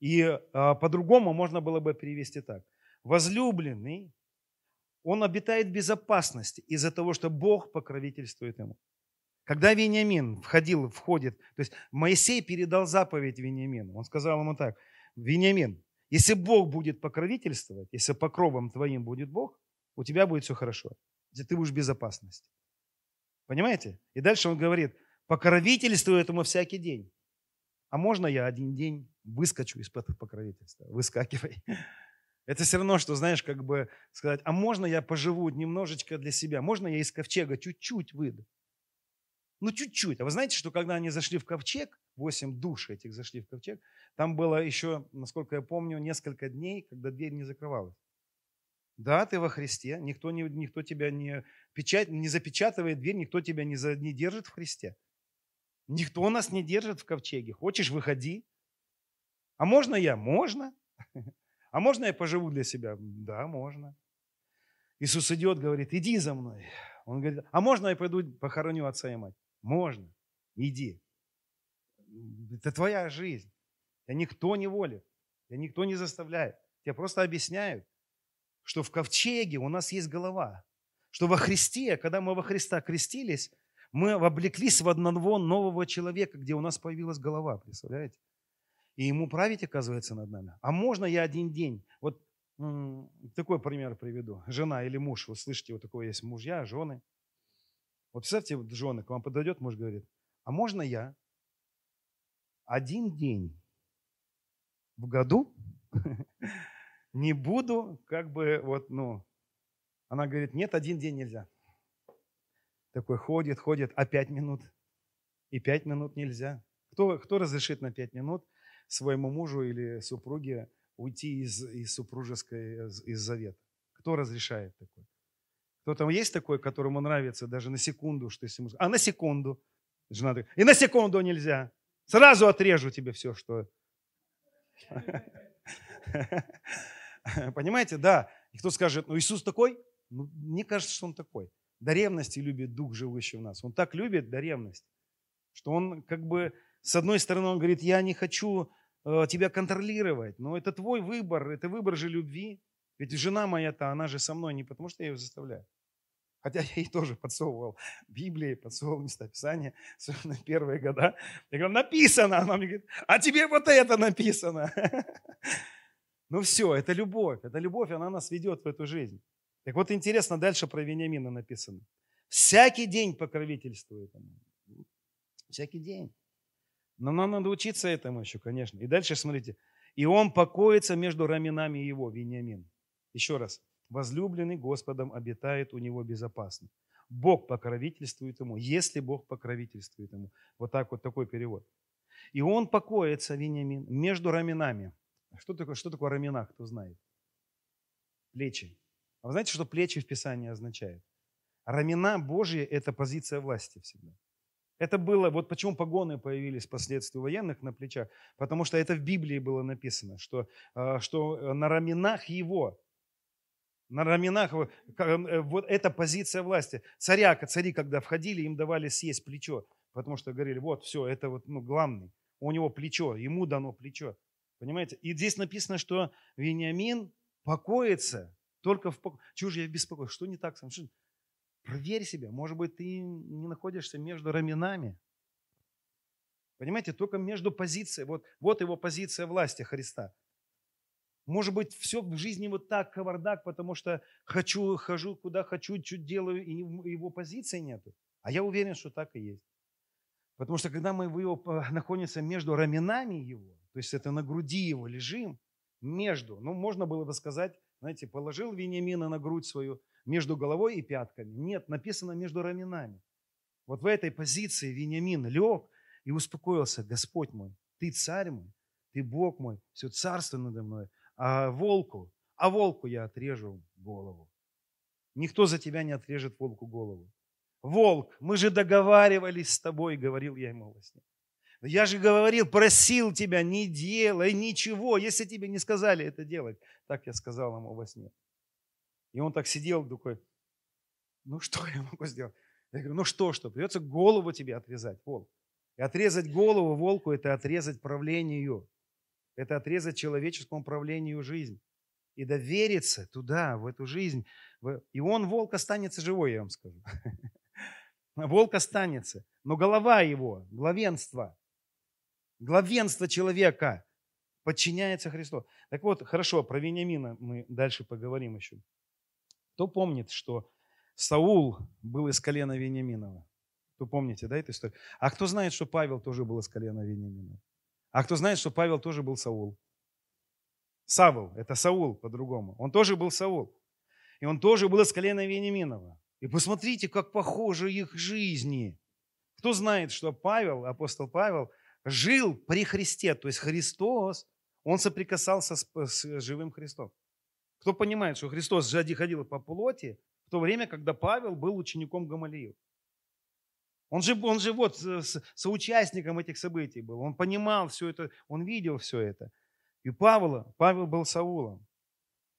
И а, по-другому можно было бы перевести так. Возлюбленный, он обитает в безопасности из-за того, что Бог покровительствует ему. Когда Вениамин входил, входит, то есть Моисей передал заповедь Вениамину. Он сказал ему так, Вениамин, если Бог будет покровительствовать, если покровом твоим будет Бог, у тебя будет все хорошо. Ты будешь в безопасности. Понимаете? И дальше он говорит, покровительствую этому всякий день. А можно я один день выскочу из-под покровительства? Выскакивай. Это все равно, что, знаешь, как бы сказать, а можно я поживу немножечко для себя? Можно я из ковчега чуть-чуть выйду? Ну, чуть-чуть. А вы знаете, что когда они зашли в ковчег, восемь душ этих зашли в ковчег, там было еще, насколько я помню, несколько дней, когда дверь не закрывалась. Да, ты во Христе, никто, не, никто тебя не, печать, не запечатывает дверь, никто тебя не, за, не держит в Христе. Никто нас не держит в ковчеге. Хочешь, выходи. А можно я? Можно. А можно я поживу для себя? Да, можно. Иисус идет, говорит, иди за мной. Он говорит, а можно я пойду похороню отца и мать? Можно. Иди. Это твоя жизнь. Тебя никто не волит. Тебя никто не заставляет. Тебя просто объясняют, что в ковчеге у нас есть голова. Что во Христе, когда мы во Христа крестились, мы облеклись в одного нового человека, где у нас появилась голова, представляете? И ему править, оказывается, над нами. А можно я один день? Вот такой пример приведу. Жена или муж, вы слышите, вот такое есть мужья, жены. Вот представьте, вот жены, к вам подойдет муж, говорит, а можно я один день в году не буду, как бы, вот, ну, она говорит, нет, один день нельзя. Такой ходит, ходит, а пять минут? И пять минут нельзя. Кто, кто разрешит на пять минут своему мужу или супруге уйти из, из супружеской, из, из завета? Кто разрешает такое? Кто там есть такой, которому нравится даже на секунду, что если ему... А на секунду. Жена говорит, и на секунду нельзя. Сразу отрежу тебе все, что... Понимаете, да. И кто скажет, ну Иисус такой? Ну, мне кажется, что он такой. До ревности любит Дух, живущий в нас. Он так любит до ревности, что он как бы, с одной стороны, он говорит, я не хочу э, тебя контролировать, но это твой выбор, это выбор же любви. Ведь жена моя-то, она же со мной не потому, что я ее заставляю. Хотя я ей тоже подсовывал Библии, подсовывал местописания, особенно первые года. Я говорю, написано. Она мне говорит, а тебе вот это написано. Ну все, это любовь. Это любовь, она нас ведет в эту жизнь. Так вот интересно, дальше про Вениамина написано. Всякий день покровительствует ему. Всякий день. Но нам надо учиться этому еще, конечно. И дальше смотрите. И он покоится между раменами его, Вениамин. Еще раз возлюбленный Господом обитает у него безопасно. Бог покровительствует ему, если Бог покровительствует ему. Вот так вот такой перевод. И он покоится, Вениамин, между раменами. Что такое, что такое рамена, кто знает? Плечи. А вы знаете, что плечи в Писании означают? Рамена Божьи – это позиция власти всегда. Это было, вот почему погоны появились впоследствии военных на плечах, потому что это в Библии было написано, что, а, что на раменах его на раменах, э, вот эта позиция власти. Царя, цари, когда входили, им давали съесть плечо, потому что говорили, вот, все, это вот, ну, главный. У него плечо, ему дано плечо. Понимаете? И здесь написано, что Вениамин покоится только в покое. Чего же я беспокоюсь? Что не так ним? Проверь себя. Может быть, ты не находишься между раменами. Понимаете, только между позицией. Вот, вот его позиция власти Христа. Может быть, все в жизни вот так, кавардак, потому что хочу, хожу куда хочу, чуть делаю, и его позиции нету. А я уверен, что так и есть. Потому что когда мы его находимся между раменами его, то есть это на груди его лежим, между, ну, можно было бы сказать, знаете, положил Вениамина на грудь свою между головой и пятками. Нет, написано между раменами. Вот в этой позиции Вениамин лег и успокоился. Господь мой, ты царь мой, ты Бог мой, все царство надо мной а волку, а волку я отрежу голову. Никто за тебя не отрежет волку голову. Волк, мы же договаривались с тобой, говорил я ему во сне. Я же говорил, просил тебя, не делай ничего, если тебе не сказали это делать. Так я сказал ему во сне. И он так сидел такой, ну что я могу сделать? Я говорю, ну что, что, придется голову тебе отрезать, волк. И отрезать голову волку – это отрезать правление ее. Это отрезать человеческому управлению жизнь. И довериться туда, в эту жизнь. И он, волк, останется живой, я вам скажу. Волк останется. Но голова его, главенство, главенство человека подчиняется Христу. Так вот, хорошо, про Вениамина мы дальше поговорим еще. Кто помнит, что Саул был из колена Вениаминова? Кто помните, да, эту историю? А кто знает, что Павел тоже был из колена Вениаминова? А кто знает, что Павел тоже был Саул? Савл, это Саул по-другому. Он тоже был Саул. И он тоже был из колена Вениаминова. И посмотрите, как похожи их жизни. Кто знает, что Павел, апостол Павел, жил при Христе, то есть Христос, он соприкасался с, с живым Христом. Кто понимает, что Христос сзади ходил по плоти, в то время, когда Павел был учеником Гамалиил. Он же, он же вот соучастником этих событий был. Он понимал все это, он видел все это. И Павла, Павел был Саулом.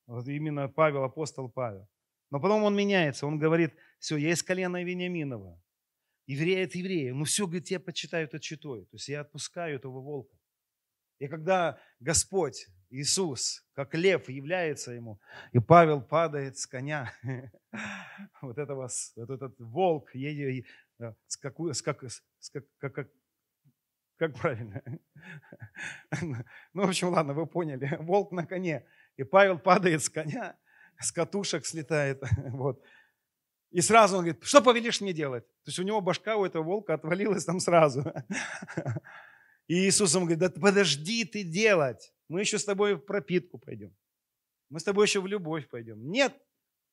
Вот именно Павел, апостол Павел. Но потом он меняется, он говорит, все, я из колена Вениаминова. Еврея это еврея. Ну все, говорит, я почитаю это читой. То есть я отпускаю этого волка. И когда Господь, Иисус, как лев, является ему, и Павел падает с коня, вот, этого, вот этот волк с какой, с как, с как, как, как, как правильно? Ну, в общем, ладно, вы поняли. Волк на коне. И Павел падает с коня, с катушек слетает. Вот. И сразу он говорит, что повелишь мне делать? То есть у него башка у этого волка отвалилась там сразу. И Иисус ему говорит, да подожди ты делать. Мы еще с тобой в пропитку пойдем. Мы с тобой еще в любовь пойдем. Нет,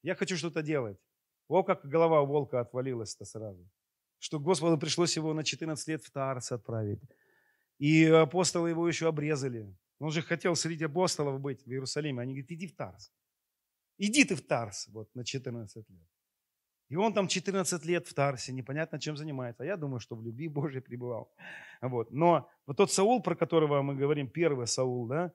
я хочу что-то делать. О, как голова волка отвалилась-то сразу что Господу пришлось его на 14 лет в Тарс отправить. И апостолы его еще обрезали. Он же хотел среди апостолов быть в Иерусалиме. Они говорят, иди в Тарс. Иди ты в Тарс вот, на 14 лет. И он там 14 лет в Тарсе, непонятно чем занимается. А я думаю, что в любви Божьей пребывал. Вот. Но вот тот Саул, про которого мы говорим, первый Саул, да,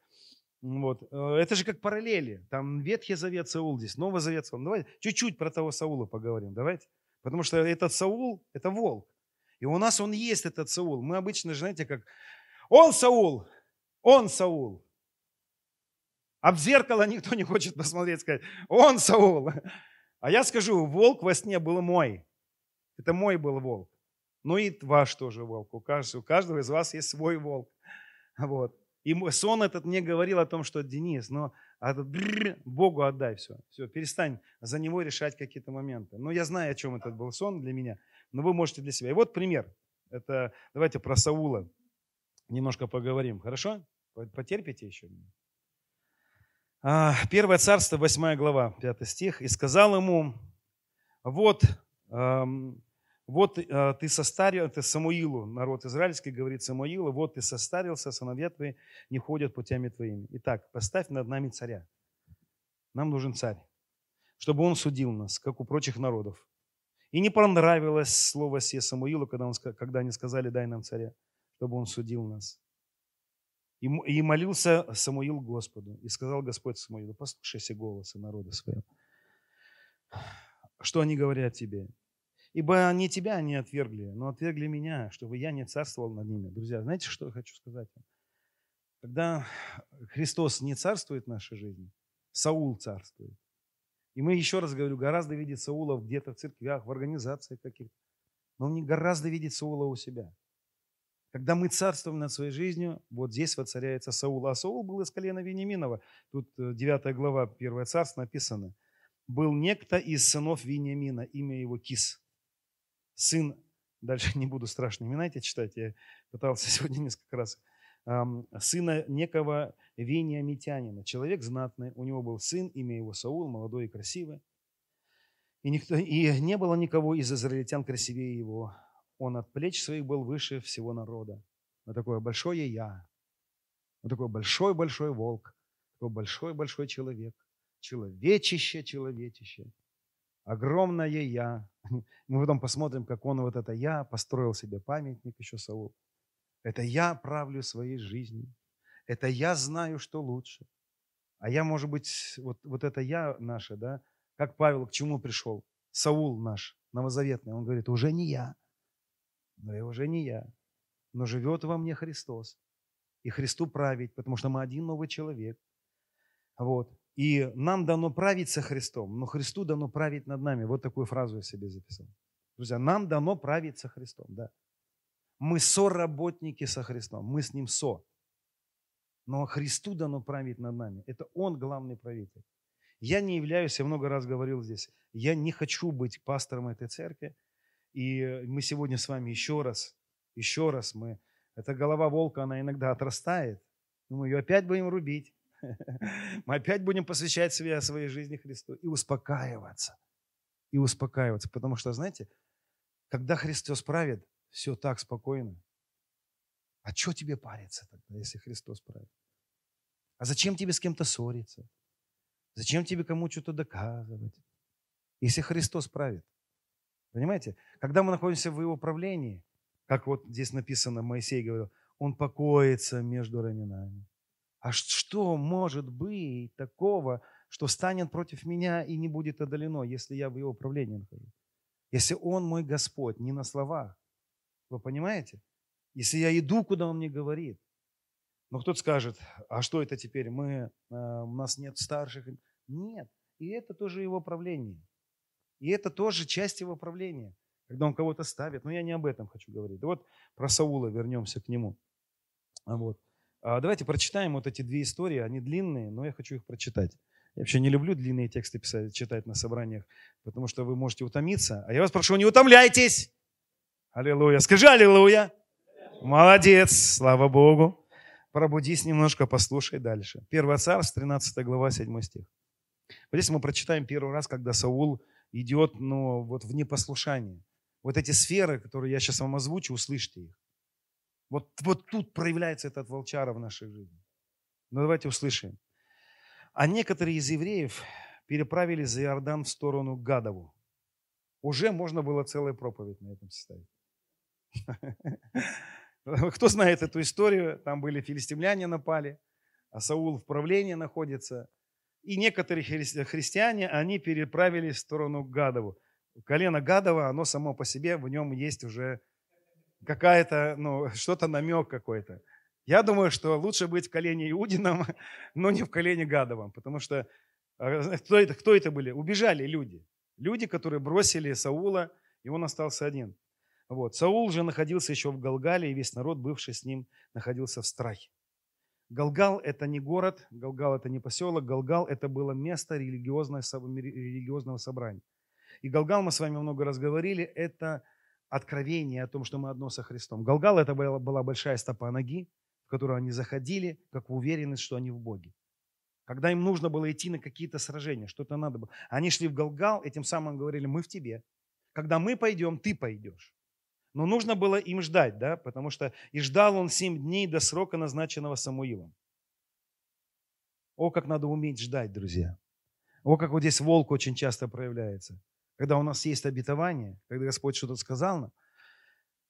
вот, э, это же как параллели. Там Ветхий Завет Саул здесь, Новый Завет Саул. Давайте чуть-чуть про того Саула поговорим. Давайте. Потому что этот Саул – это волк. И у нас он есть, этот Саул. Мы обычно, знаете, как «Он Саул! Он Саул!» А в зеркало никто не хочет посмотреть, сказать «Он Саул!» А я скажу, волк во сне был мой. Это мой был волк. Ну и ваш тоже волк. У каждого, у каждого из вас есть свой волк. Вот. И сон этот мне говорил о том, что Денис, но ну, а Богу отдай все. Все, перестань за него решать какие-то моменты. Но ну, я знаю, о чем этот был сон для меня. Но вы можете для себя. И вот пример. Это давайте про Саула немножко поговорим. Хорошо? Потерпите еще меня. А, первое царство, 8 глава, 5 стих. «И сказал ему, вот, вот э, ты состарил, это Самуилу, народ израильский говорит Самуилу, вот ты состарился, сыновья твои не ходят путями твоими. Итак, поставь над нами царя. Нам нужен царь, чтобы он судил нас, как у прочих народов. И не понравилось слово се Самуилу, когда, он, когда они сказали, дай нам царя, чтобы он судил нас. И, молился Самуил Господу. И сказал Господь Самуилу, послушайся голоса народа своего. Что они говорят тебе? Ибо не тебя они отвергли, но отвергли меня, чтобы я не царствовал над ними. Друзья, знаете, что я хочу сказать вам? Когда Христос не царствует в нашей жизни, Саул царствует. И мы, еще раз говорю, гораздо видеть Саула где-то в церквях, в организациях каких-то. Но он не гораздо видеть Саула у себя. Когда мы царствуем над своей жизнью, вот здесь воцаряется Саул. А Саул был из колена Вениаминова. Тут 9 э, глава 1 царств написано. Был некто из сынов Вениамина, имя его Кис сын, дальше не буду страшные имена эти читать, я пытался сегодня несколько раз, сына некого Вениамитянина, человек знатный, у него был сын, имя его Саул, молодой и красивый. И, никто, и не было никого из израильтян красивее его. Он от плеч своих был выше всего народа. Вот такое большое я. Вот такой большой-большой волк. Такой большой-большой человек. Человечище, человечище огромное я. Мы потом посмотрим, как он вот это я построил себе памятник еще Саул. Это я правлю своей жизнью. Это я знаю, что лучше. А я, может быть, вот, вот это я наше, да, как Павел к чему пришел? Саул наш, новозаветный, он говорит, уже не я, но и уже не я, но живет во мне Христос. И Христу править, потому что мы один новый человек. Вот. И нам дано править со Христом, но Христу дано править над нами. Вот такую фразу я себе записал. Друзья, нам дано править со Христом, да. Мы соработники со Христом, мы с Ним со. Но Христу дано править над нами. Это Он главный правитель. Я не являюсь, я много раз говорил здесь, я не хочу быть пастором этой церкви. И мы сегодня с вами еще раз, еще раз мы, эта голова волка, она иногда отрастает, мы ее опять будем рубить. Мы опять будем посвящать себя своей жизни Христу и успокаиваться. И успокаиваться. Потому что, знаете, когда Христос правит, все так спокойно. А что тебе париться тогда, если Христос правит? А зачем тебе с кем-то ссориться? Зачем тебе кому что-то доказывать? Если Христос правит. Понимаете? Когда мы находимся в Его правлении, как вот здесь написано, Моисей говорил, Он покоится между раменами. А что может быть такого, что станет против меня и не будет одолено, если я в его управлении нахожусь? Если он мой Господь, не на словах. Вы понимаете? Если я иду, куда он мне говорит. Но кто-то скажет, а что это теперь? Мы, а, у нас нет старших. Нет. И это тоже его правление. И это тоже часть его правления, когда он кого-то ставит. Но я не об этом хочу говорить. Да вот про Саула вернемся к нему. Вот. А, давайте прочитаем вот эти две истории. Они длинные, но я хочу их прочитать. Я вообще не люблю длинные тексты писать, читать на собраниях, потому что вы можете утомиться. А я вас прошу, не утомляйтесь. Аллилуйя. Скажи аллилуйя. Молодец, слава Богу. Пробудись немножко, послушай дальше. Первое царство, 13 глава, 7 стих. Вот здесь мы прочитаем первый раз, когда Саул идет ну, вот в непослушание. Вот эти сферы, которые я сейчас вам озвучу, услышьте их. Вот, вот тут проявляется этот волчара в нашей жизни. Но давайте услышим. А некоторые из евреев переправились за Иордан в сторону Гадову. Уже можно было целую проповедь на этом составить. Кто знает эту историю? Там были филистимляне напали, а Саул в правлении находится. И некоторые христиане, они переправились в сторону Гадову. колено Гадова, оно само по себе, в нем есть уже какая-то, ну, что-то намек какой-то. Я думаю, что лучше быть в колене Иудином, но не в колене Гадовом, потому что э, кто это, кто это были? Убежали люди. Люди, которые бросили Саула, и он остался один. Вот. Саул же находился еще в Галгале, и весь народ, бывший с ним, находился в страхе. Галгал – это не город, Галгал – это не поселок, Галгал – это было место религиозного, собрания. И Галгал, мы с вами много раз говорили, это откровение о том, что мы одно со Христом. Галгал – это была, большая стопа ноги, в которую они заходили, как в уверенность, что они в Боге. Когда им нужно было идти на какие-то сражения, что-то надо было. Они шли в Галгал, и тем самым говорили, мы в тебе. Когда мы пойдем, ты пойдешь. Но нужно было им ждать, да, потому что и ждал он семь дней до срока, назначенного Самуилом. О, как надо уметь ждать, друзья. О, как вот здесь волк очень часто проявляется. Когда у нас есть обетование, когда Господь что-то сказал нам,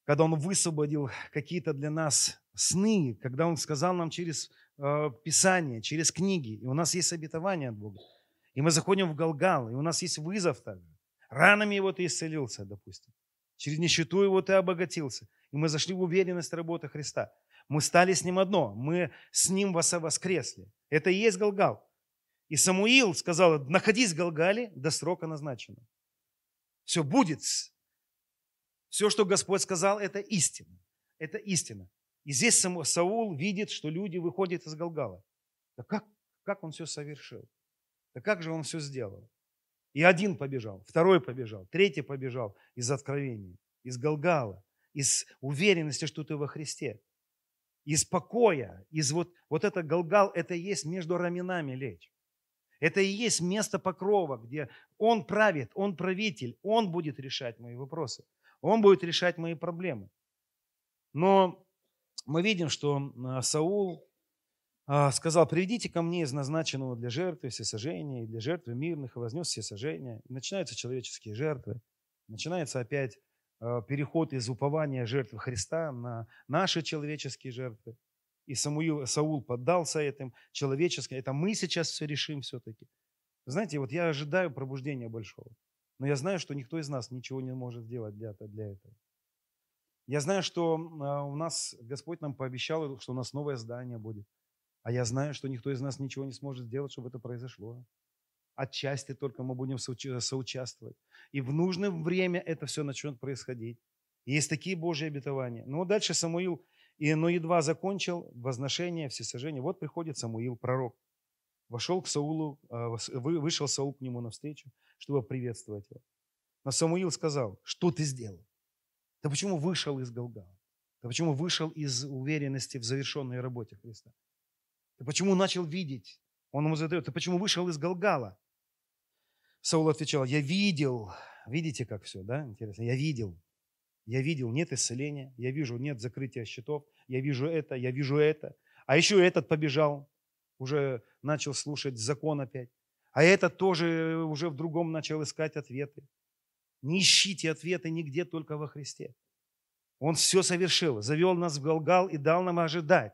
когда Он высвободил какие-то для нас сны, когда Он сказал нам через э, Писание, через книги, и у нас есть обетование от Бога. И мы заходим в Галгал, и у нас есть вызов также. Ранами его ты исцелился, допустим. Через нищету его ты обогатился. И мы зашли в уверенность работы Христа. Мы стали с ним одно. Мы с ним воскресли. Это и есть Галгал. И Самуил сказал, находись в Галгале до срока назначенного. Все будет. Все, что Господь сказал, это истина. Это истина. И здесь Саул видит, что люди выходят из Галгала. Да как, как он все совершил? Да как же он все сделал? И один побежал, второй побежал, третий побежал из откровения, из Галгала, из уверенности, что ты во Христе, из покоя, из вот, вот это Галгал, это и есть между раменами лечь. Это и есть место покрова, где Он правит, Он правитель, Он будет решать мои вопросы, Он будет решать мои проблемы. Но мы видим, что а, Саул сказал, приведите ко мне из назначенного для жертвы всесожжения и для жертвы мирных, и вознес всесожжения. И начинаются человеческие жертвы, начинается опять а, переход из упования жертвы Христа на наши человеческие жертвы. И Самуил, Саул поддался этим человеческим. Это мы сейчас все решим все-таки. Знаете, вот я ожидаю пробуждения большого. Но я знаю, что никто из нас ничего не может сделать для, для этого. Я знаю, что а, у нас Господь нам пообещал, что у нас новое здание будет. А я знаю, что никто из нас ничего не сможет сделать, чтобы это произошло. Отчасти только мы будем соучаствовать. И в нужное время это все начнет происходить. Есть такие Божьи обетования. Но дальше Самуил, и, но едва закончил возношение, всесожжение. Вот приходит Самуил, пророк. Вошел к Саулу, а, вышел Саул к нему навстречу, чтобы приветствовать его. Но Самуил сказал, что ты сделал? Ты почему вышел из Галгала? Ты почему вышел из уверенности в завершенной работе Христа? Ты почему начал видеть? Он ему задает, ты почему вышел из Галгала? Саул отвечал, я видел. Видите, как все, да? Интересно. Я видел. Я видел, нет исцеления. Я вижу, нет закрытия счетов. Я вижу это, я вижу это. А еще этот побежал, уже начал слушать закон опять. А этот тоже уже в другом начал искать ответы. Не ищите ответы нигде, только во Христе. Он все совершил, завел нас в Галгал и дал нам ожидать.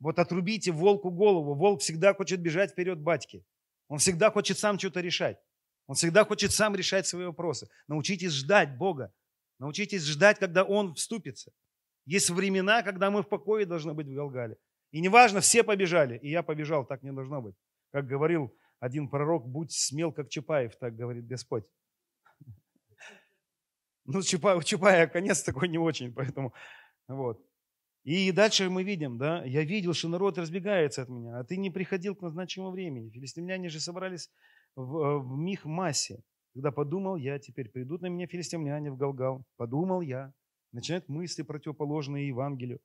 Вот отрубите волку голову. Волк всегда хочет бежать вперед батьки. Он всегда хочет сам что-то решать. Он всегда хочет сам решать свои вопросы. Научитесь ждать Бога. Научитесь ждать, когда Он вступится. Есть времена, когда мы в покое должны быть в Галгале. И неважно, все побежали, и я побежал, так не должно быть. Как говорил один пророк, будь смел, как Чапаев, так говорит Господь. Ну, Чапаев, Чапая конец такой не очень, поэтому вот. И дальше мы видим, да, я видел, что народ разбегается от меня, а ты не приходил к назначенному времени. Филистимляне же собрались в, э, в мих массе. Когда подумал я, теперь придут на меня филистимляне в Галгал. Подумал я. Начинают мысли противоположные Евангелию.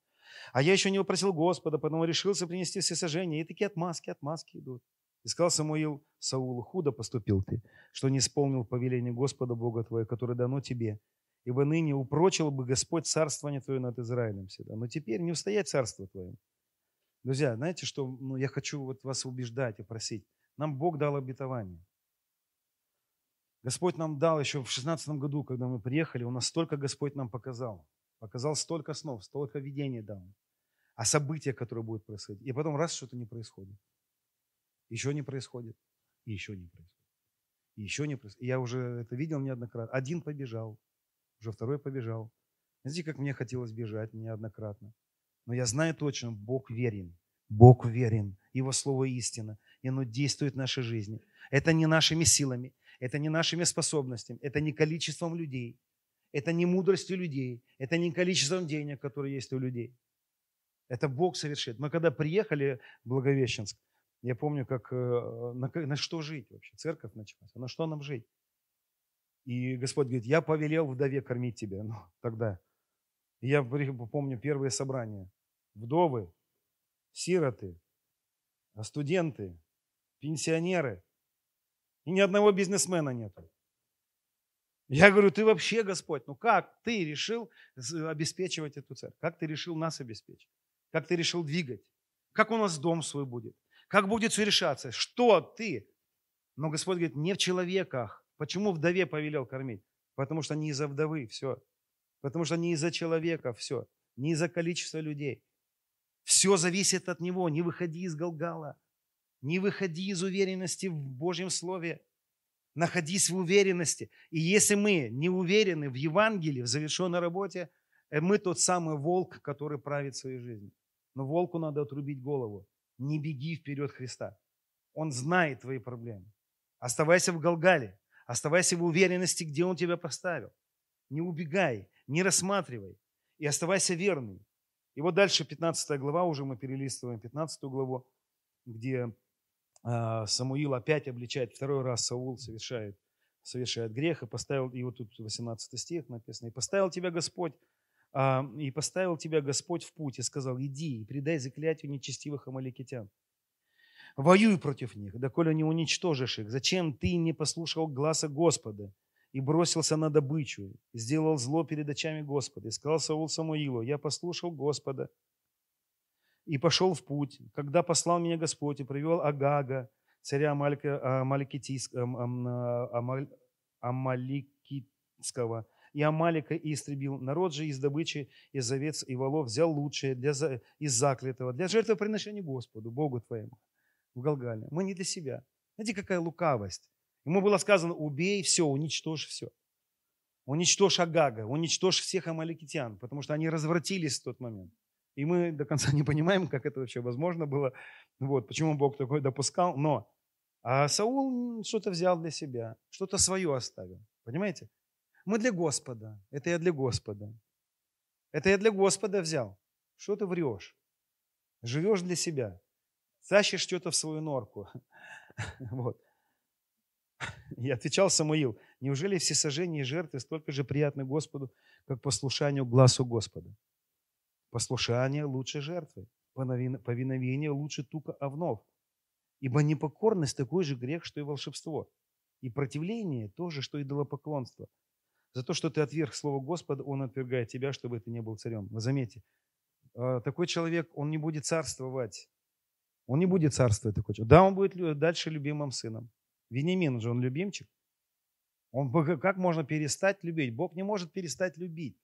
А я еще не упросил Господа, потому решился принести все сожжения. И такие отмазки, отмазки идут. И сказал Самуил Саулу, худо поступил ты, что не исполнил повеление Господа Бога твоего, которое дано тебе, Ибо ныне упрочил бы Господь царствование Твое над Израилем всегда. Но теперь не устоять царство Твое. Друзья, знаете, что ну, я хочу вот вас убеждать и просить. Нам Бог дал обетование. Господь нам дал еще в 16 году, когда мы приехали, Он нас столько Господь нам показал. Показал столько снов, столько видений дал. А события, которые будут происходить. И потом раз что-то не происходит. Еще не происходит. И еще не происходит. И еще не происходит. Я уже это видел неоднократно. Один побежал, уже второй побежал. Знаете, как мне хотелось бежать неоднократно. Но я знаю точно, Бог верен. Бог верен. Его Слово истина. И оно действует в нашей жизни. Это не нашими силами, это не нашими способностями, это не количеством людей, это не мудростью людей, это не количеством денег, которые есть у людей. Это Бог совершит. Мы когда приехали в Благовещенск, я помню, как э, на, на что жить вообще. Церковь началась. А на что нам жить? И Господь говорит, я повелел вдове кормить тебя. Ну, тогда. Я помню первые собрания. Вдовы, сироты, студенты, пенсионеры. И ни одного бизнесмена нету. Я говорю, ты вообще, Господь, ну как ты решил обеспечивать эту церковь? Как ты решил нас обеспечить? Как ты решил двигать? Как у нас дом свой будет? Как будет все решаться? Что ты? Но Господь говорит, не в человеках. Почему вдове повелел кормить? Потому что не из-за вдовы, все. Потому что не из-за человека, все. Не из-за количества людей. Все зависит от него. Не выходи из Галгала. Не выходи из уверенности в Божьем Слове. Находись в уверенности. И если мы не уверены в Евангелии, в завершенной работе, э, мы тот самый волк, который правит своей жизнью. Но волку надо отрубить голову. Не беги вперед Христа. Он знает твои проблемы. Оставайся в Галгале. Оставайся в уверенности, где Он тебя поставил. Не убегай, не рассматривай. И оставайся верным. И вот дальше 15 глава, уже мы перелистываем 15 главу, где а, Самуил опять обличает, второй раз Саул совершает, совершает грех, и поставил, и вот тут 18 стих написано, и поставил тебя Господь, а, и поставил тебя Господь в путь, и сказал, иди и предай заклятию нечестивых амаликитян. Воюй против них, доколе не уничтожишь их. Зачем ты не послушал гласа Господа и бросился на добычу, и сделал зло перед очами Господа? И сказал Саул Самуилу, я послушал Господа, и пошел в путь. Когда послал меня Господь и привел Агага, царя Амаликитского, и Амалика и истребил. Народ же из добычи, из овец и волов взял лучшее для, из заклятого, для жертвоприношения Господу, Богу твоему, в Галгале. Мы не для себя. Знаете, какая лукавость. Ему было сказано, убей все, уничтожь все. Уничтожь Агага, уничтожь всех амаликитян, потому что они развратились в тот момент. И мы до конца не понимаем, как это вообще возможно было, вот, почему Бог такое допускал. Но а Саул что-то взял для себя, что-то свое оставил. Понимаете? Мы для Господа. Это я для Господа. Это я для Господа взял. Что ты врешь? Живешь для себя. Тащишь что-то в свою норку. Вот. И отвечал Самуил, неужели все сожжения и жертвы столько же приятны Господу, как послушанию глазу Господа? Послушание лучше жертвы, повиновение лучше тука овнов. Ибо непокорность такой же грех, что и волшебство. И противление тоже, что и идолопоклонство. За то, что ты отверг Слово Господа, Он отвергает тебя, чтобы ты не был царем. Вы заметьте, а, такой человек, он не будет царствовать. Он не будет царствовать такой человек. Да, он будет дальше любимым сыном. Вениамин же, он любимчик. Он, как можно перестать любить? Бог не может перестать любить.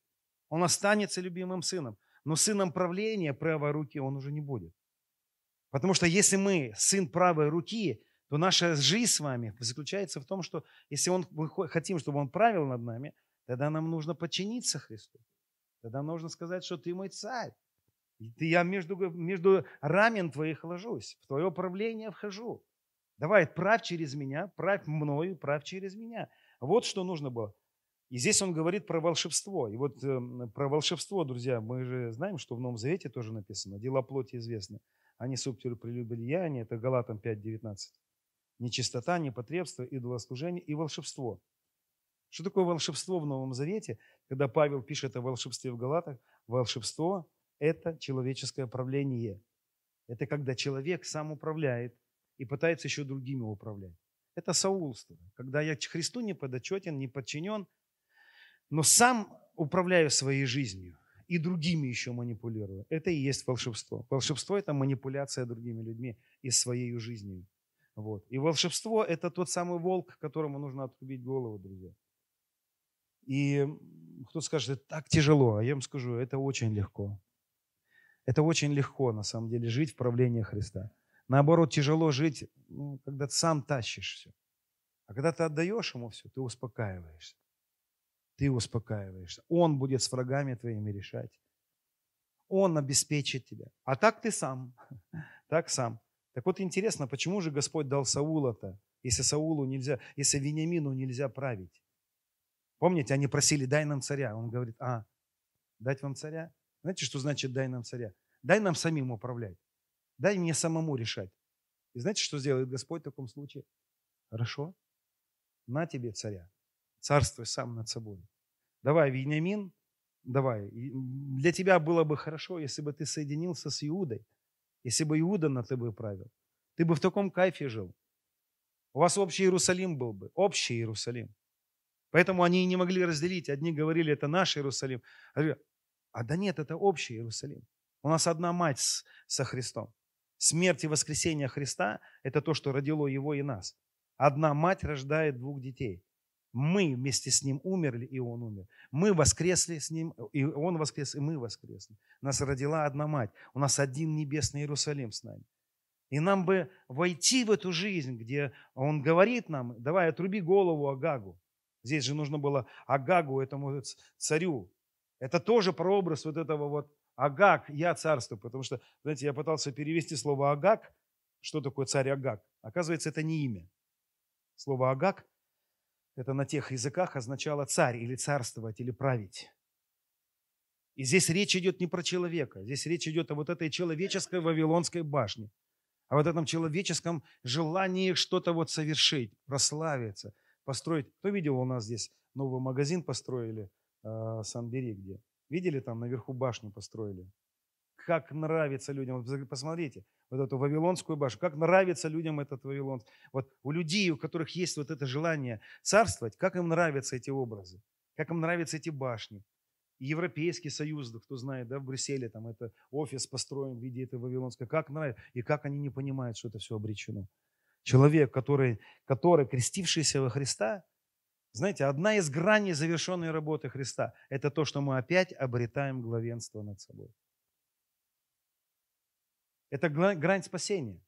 Он останется любимым сыном но сыном правления правой руки он уже не будет. Потому что если мы сын правой руки, то наша жизнь с вами заключается в том, что если он, мы хотим, чтобы он правил над нами, тогда нам нужно подчиниться Христу. Тогда нужно сказать, что ты мой царь. Я между, между рамен твоих ложусь, в твое правление вхожу. Давай, правь через меня, правь мною, правь через меня. Вот что нужно было. И здесь он говорит про волшебство. И вот э, про волшебство, друзья, мы же знаем, что в Новом Завете тоже написано. Дела плоти известны. Они субтилю прелюбодеяния, это Галатам 5.19. Нечистота, непотребство, идолослужение и волшебство. Что такое волшебство в Новом Завете? Когда Павел пишет о волшебстве в Галатах, волшебство – это человеческое правление. Это когда человек сам управляет и пытается еще другими управлять. Это саулство. Когда я Христу не подотчетен, не подчинен – но сам управляю своей жизнью и другими еще манипулирую. Это и есть волшебство. Волшебство – это манипуляция другими людьми и своей жизнью. Вот. И волшебство – это тот самый волк, которому нужно отрубить голову, друзья. И кто скажет, это так тяжело, а я вам скажу, это очень легко. Это очень легко, на самом деле, жить в правлении Христа. Наоборот, тяжело жить, ну, когда ты сам тащишь все. А когда ты отдаешь ему все, ты успокаиваешься. Ты успокаиваешься. Он будет с врагами твоими решать. Он обеспечит тебя. А так ты сам. Так сам. Так вот интересно, почему же Господь дал Саула-то, если Саулу нельзя, если Вениамину нельзя править? Помните, они просили, дай нам царя. Он говорит, а, дать вам царя? Знаете, что значит дай нам царя? Дай нам самим управлять. Дай мне самому решать. И знаете, что сделает Господь в таком случае? Хорошо. На тебе царя. Царствуй сам над собой. Давай, Вениамин, давай. Для тебя было бы хорошо, если бы ты соединился с Иудой. Если бы Иуда на тобой правил. Ты бы в таком кайфе жил. У вас общий Иерусалим был бы. Общий Иерусалим. Поэтому они и не могли разделить. Одни говорили, это наш Иерусалим. Да нет, это общий Иерусалим. У нас одна мать с, со Христом. Смерть и воскресение Христа – это то, что родило его и нас. Одна мать рождает двух детей. Мы вместе с ним умерли, и он умер. Мы воскресли с ним, и он воскрес, и мы воскресли. Нас родила одна мать. У нас один небесный Иерусалим с нами. И нам бы войти в эту жизнь, где он говорит нам, давай отруби голову Агагу. Здесь же нужно было Агагу, этому царю. Это тоже прообраз вот этого вот Агаг, я царство. Потому что, знаете, я пытался перевести слово Агаг. Что такое царь Агаг? Оказывается, это не имя. Слово Агаг, это на тех языках означало царь или царствовать, или править. И здесь речь идет не про человека, здесь речь идет о вот этой человеческой Вавилонской башне, о вот этом человеческом желании что-то вот совершить, прославиться – построить. Кто видел у нас здесь новый магазин построили, э, Сан-Бери где? Видели там наверху башню построили? Как нравится людям. Посмотрите, вот эту Вавилонскую башню. Как нравится людям этот Вавилон. Вот у людей, у которых есть вот это желание царствовать, как им нравятся эти образы. Как им нравятся эти башни. Европейский Союз, кто знает, да, в Брюсселе там это офис построен в виде этой Вавилонской. Как нравится. И как они не понимают, что это все обречено. Человек, который, который крестившийся во Христа, знаете, одна из граней завершенной работы Христа – это то, что мы опять обретаем главенство над собой. Это грань спасения.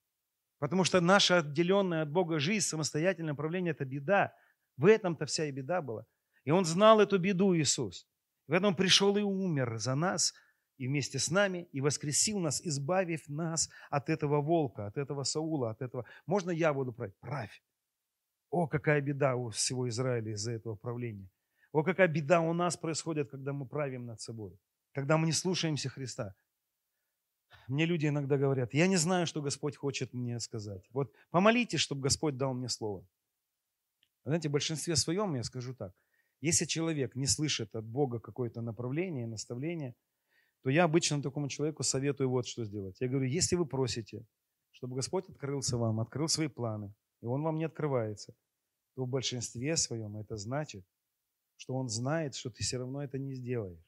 Потому что наша отделенная от Бога жизнь, самостоятельное управление – это беда. В этом-то вся и беда была. И Он знал эту беду, Иисус. Поэтому пришел и умер за нас – и вместе с нами, и воскресил нас, избавив нас от этого волка, от этого Саула, от этого. Можно я буду править? Правь. О, какая беда у всего Израиля из-за этого правления. О, какая беда у нас происходит, когда мы правим над собой, когда мы не слушаемся Христа. Мне люди иногда говорят, я не знаю, что Господь хочет мне сказать. Вот помолитесь, чтобы Господь дал мне слово. Знаете, в большинстве своем я скажу так. Если человек не слышит от Бога какое-то направление, наставление – то я обычно такому человеку советую вот что сделать. Я говорю, если вы просите, чтобы Господь открылся вам, открыл свои планы, и Он вам не открывается, то в большинстве своем это значит, что Он знает, что ты все равно это не сделаешь.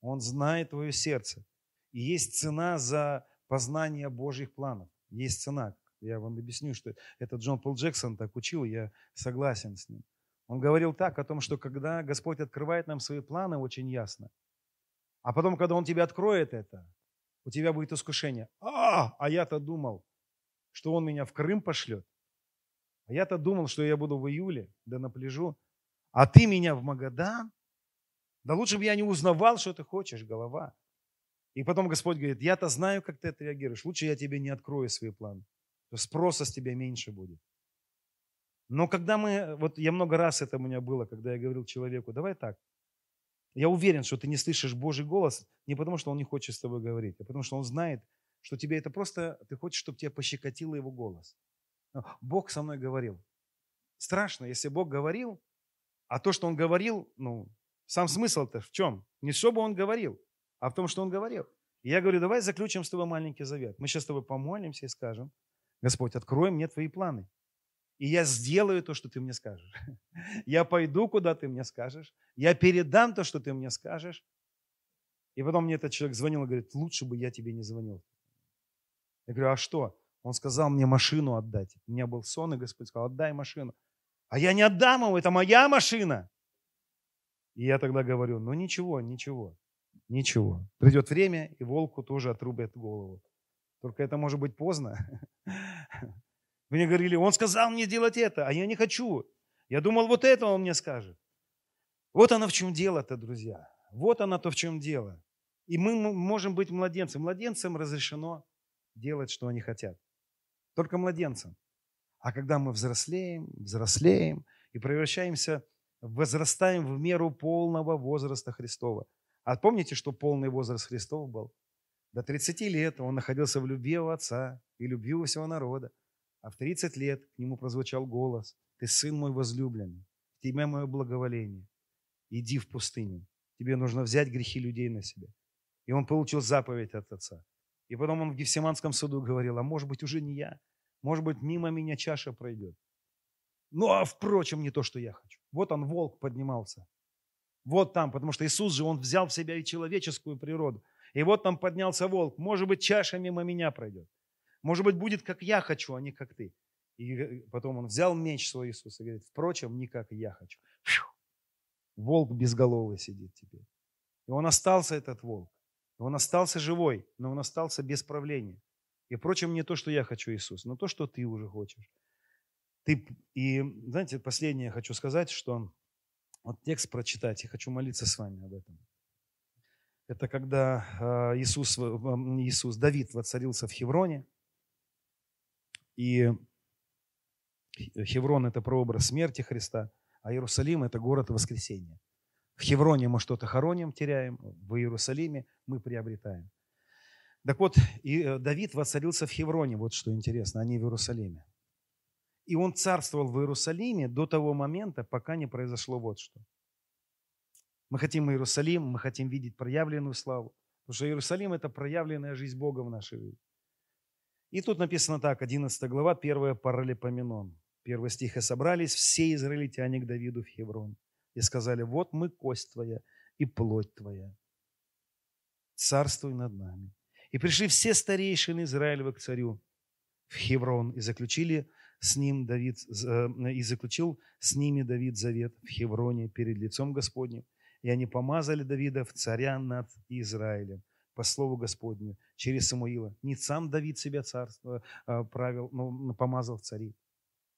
Он знает твое сердце. И есть цена за познание Божьих планов. Есть цена. Я вам объясню, что это Джон Пол Джексон так учил, я согласен с ним. Он говорил так о том, что когда Господь открывает нам свои планы очень ясно – а потом, когда Он тебе откроет это, у тебя будет искушение. А, а я-то думал, что Он меня в Крым пошлет. А я-то думал, что я буду в июле, да на пляжу. А ты меня в Магадан? Да лучше бы я не узнавал, что ты хочешь, голова. И потом Господь говорит, я-то знаю, как ты отреагируешь. Лучше я тебе не открою свои планы. Спроса с тебя меньше будет. Но когда мы, вот я много раз это у меня было, когда я говорил человеку, давай так, я уверен, что ты не слышишь Божий голос не потому, что Он не хочет с тобой говорить, а потому что Он знает, что тебе это просто, ты хочешь, чтобы тебя пощекотило Его голос. Бог со мной говорил. Страшно, если Бог говорил, а то, что Он говорил, ну, сам смысл-то в чем? Не чтобы Он говорил, а в том, что Он говорил. И я говорю, давай заключим с тобой маленький завет. Мы сейчас с тобой помолимся и скажем, Господь, открой мне твои планы. И я сделаю то, что ты мне скажешь. Я пойду, куда ты мне скажешь. Я передам то, что ты мне скажешь. И потом мне этот человек звонил и говорит, лучше бы я тебе не звонил. Я говорю, а что? Он сказал мне машину отдать. У меня был сон, и Господь сказал, отдай машину. А я не отдам ему, это моя машина. И я тогда говорю, ну ничего, ничего, ничего. Придет время, и волку тоже отрубят голову. Только это может быть поздно. Мне говорили, он сказал мне делать это, а я не хочу. Я думал, вот это он мне скажет. Вот оно в чем дело-то, друзья. Вот оно то, в чем дело. И мы можем быть младенцем. Младенцам разрешено делать, что они хотят. Только младенцам. А когда мы взрослеем, взрослеем и превращаемся, возрастаем в меру полного возраста Христова. А помните, что полный возраст Христов был? До 30 лет он находился в любви у Отца и любви у всего народа. А в 30 лет к нему прозвучал голос. Ты сын мой возлюбленный, в тебе мое благоволение. Иди в пустыню. Тебе нужно взять грехи людей на себя. И он получил заповедь от Отца. И потом он в Гефсиманском суду говорил, а может быть уже не я, может быть мимо меня чаша пройдет. Ну а впрочем, не то, что я хочу. Вот он, волк, поднимался. Вот там, потому что Иисус же, он взял в себя и человеческую природу. И вот там поднялся волк. Может быть, чаша мимо меня пройдет. Может быть, будет, как я хочу, а не как ты. И потом он взял меч свой Иисус и говорит, впрочем, не как я хочу. Фью. Волк безголовый сидит теперь. И он остался, этот волк. Он остался живой, но он остался без правления. И, впрочем, не то, что я хочу, Иисус, но то, что ты уже хочешь. Ты, и, знаете, последнее хочу сказать, что вот текст прочитать, и хочу молиться с вами об этом. Это когда а, Иисус, Иисус, Давид воцарился в Хевроне, и Хеврон – это прообраз смерти Христа, а Иерусалим – это город воскресения. В Хевроне мы что-то хороним, теряем, в Иерусалиме мы приобретаем. Так вот, и э, Давид воцарился в Хевроне, вот что интересно, а не в Иерусалиме. И он царствовал в Иерусалиме до того момента, пока не произошло вот что. Мы хотим Иерусалим, мы хотим видеть проявленную славу. Потому что Иерусалим – это проявленная жизнь Бога в нашей жизни. И тут написано так, 11 глава, 1 Паралипоменон. Первый стих. «И собрались все израильтяне к Давиду в Хеврон и сказали, вот мы кость твоя и плоть твоя. Царствуй над нами. И пришли все старейшины Израилева к царю в Хеврон и заключили с ним Давид, э, и заключил с ними Давид завет в Хевроне перед лицом Господним. И они помазали Давида в царя над Израилем по слову Господню через Самуила. Не сам Давид себя царство э, правил, но помазал в цари.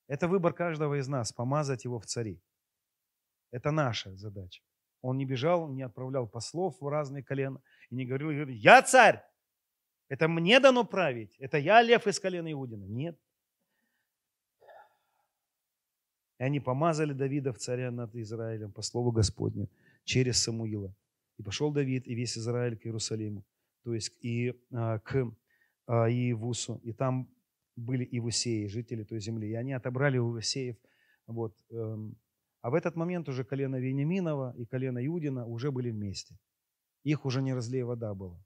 Это выбор каждого из нас, помазать его в цари. Это наша задача. Он не бежал, не отправлял послов в разные колена и не говорил, я царь, это мне дано править, это я лев из колена Иудина. Нет. И они помазали Давида в царя над Израилем по слову Господню через Самуила. И пошел Давид и весь Израиль к Иерусалиму, то есть и а, к а, Иевусу, и там были Ивусеи, жители той земли. И они отобрали у Ивусеев вот, эм, а в этот момент уже колено Вениаминова и колено Иудина уже были вместе. Их уже не разлей вода было.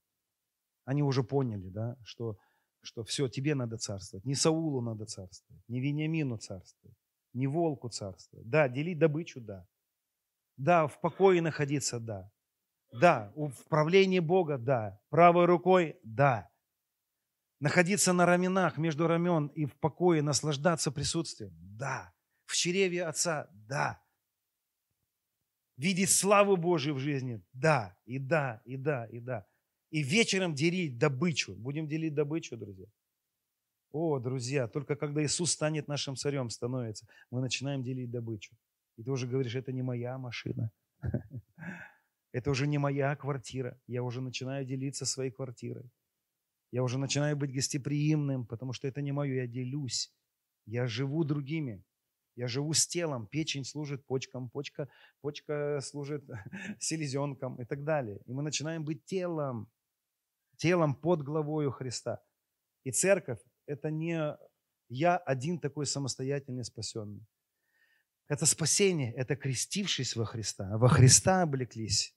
Они уже поняли, да, что, что все, тебе надо царствовать. Не Саулу надо царствовать, не Вениамину царствовать, не волку царствовать. Да, делить добычу, да. Да, в покое находиться, да. Да, в правлении Бога, да. Правой рукой, да. Находиться на раменах, между рамен и в покое, наслаждаться присутствием, да. В чреве Отца, да видеть славу Божию в жизни. Да, и да, и да, и да. И вечером делить добычу. Будем делить добычу, друзья. О, друзья, только когда Иисус станет нашим царем, становится, мы начинаем делить добычу. И ты уже говоришь, это не моя машина. Это уже не моя квартира. Я уже начинаю делиться своей квартирой. Я уже начинаю быть гостеприимным, потому что это не мое, я делюсь. Я живу другими. Я живу с телом, печень служит почкам, почка, почка служит селезенкам и так далее. И мы начинаем быть телом, телом под главою Христа. И церковь – это не я один такой самостоятельный спасенный. Это спасение, это крестившись во Христа. Во Христа облеклись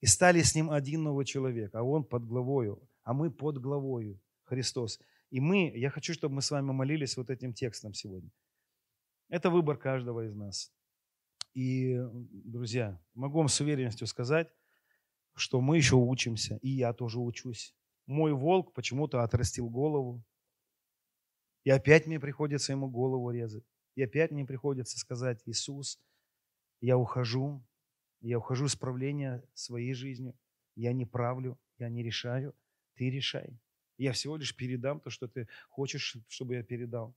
и стали с Ним один новый человек, а Он под главою, а мы под главою Христос. И мы, я хочу, чтобы мы с вами молились вот этим текстом сегодня – это выбор каждого из нас. И, друзья, могу вам с уверенностью сказать, что мы еще учимся, и я тоже учусь. Мой волк почему-то отрастил голову, и опять мне приходится ему голову резать. И опять мне приходится сказать, Иисус, я ухожу, я ухожу с правления своей жизнью, я не правлю, я не решаю, ты решай. Я всего лишь передам то, что ты хочешь, чтобы я передал.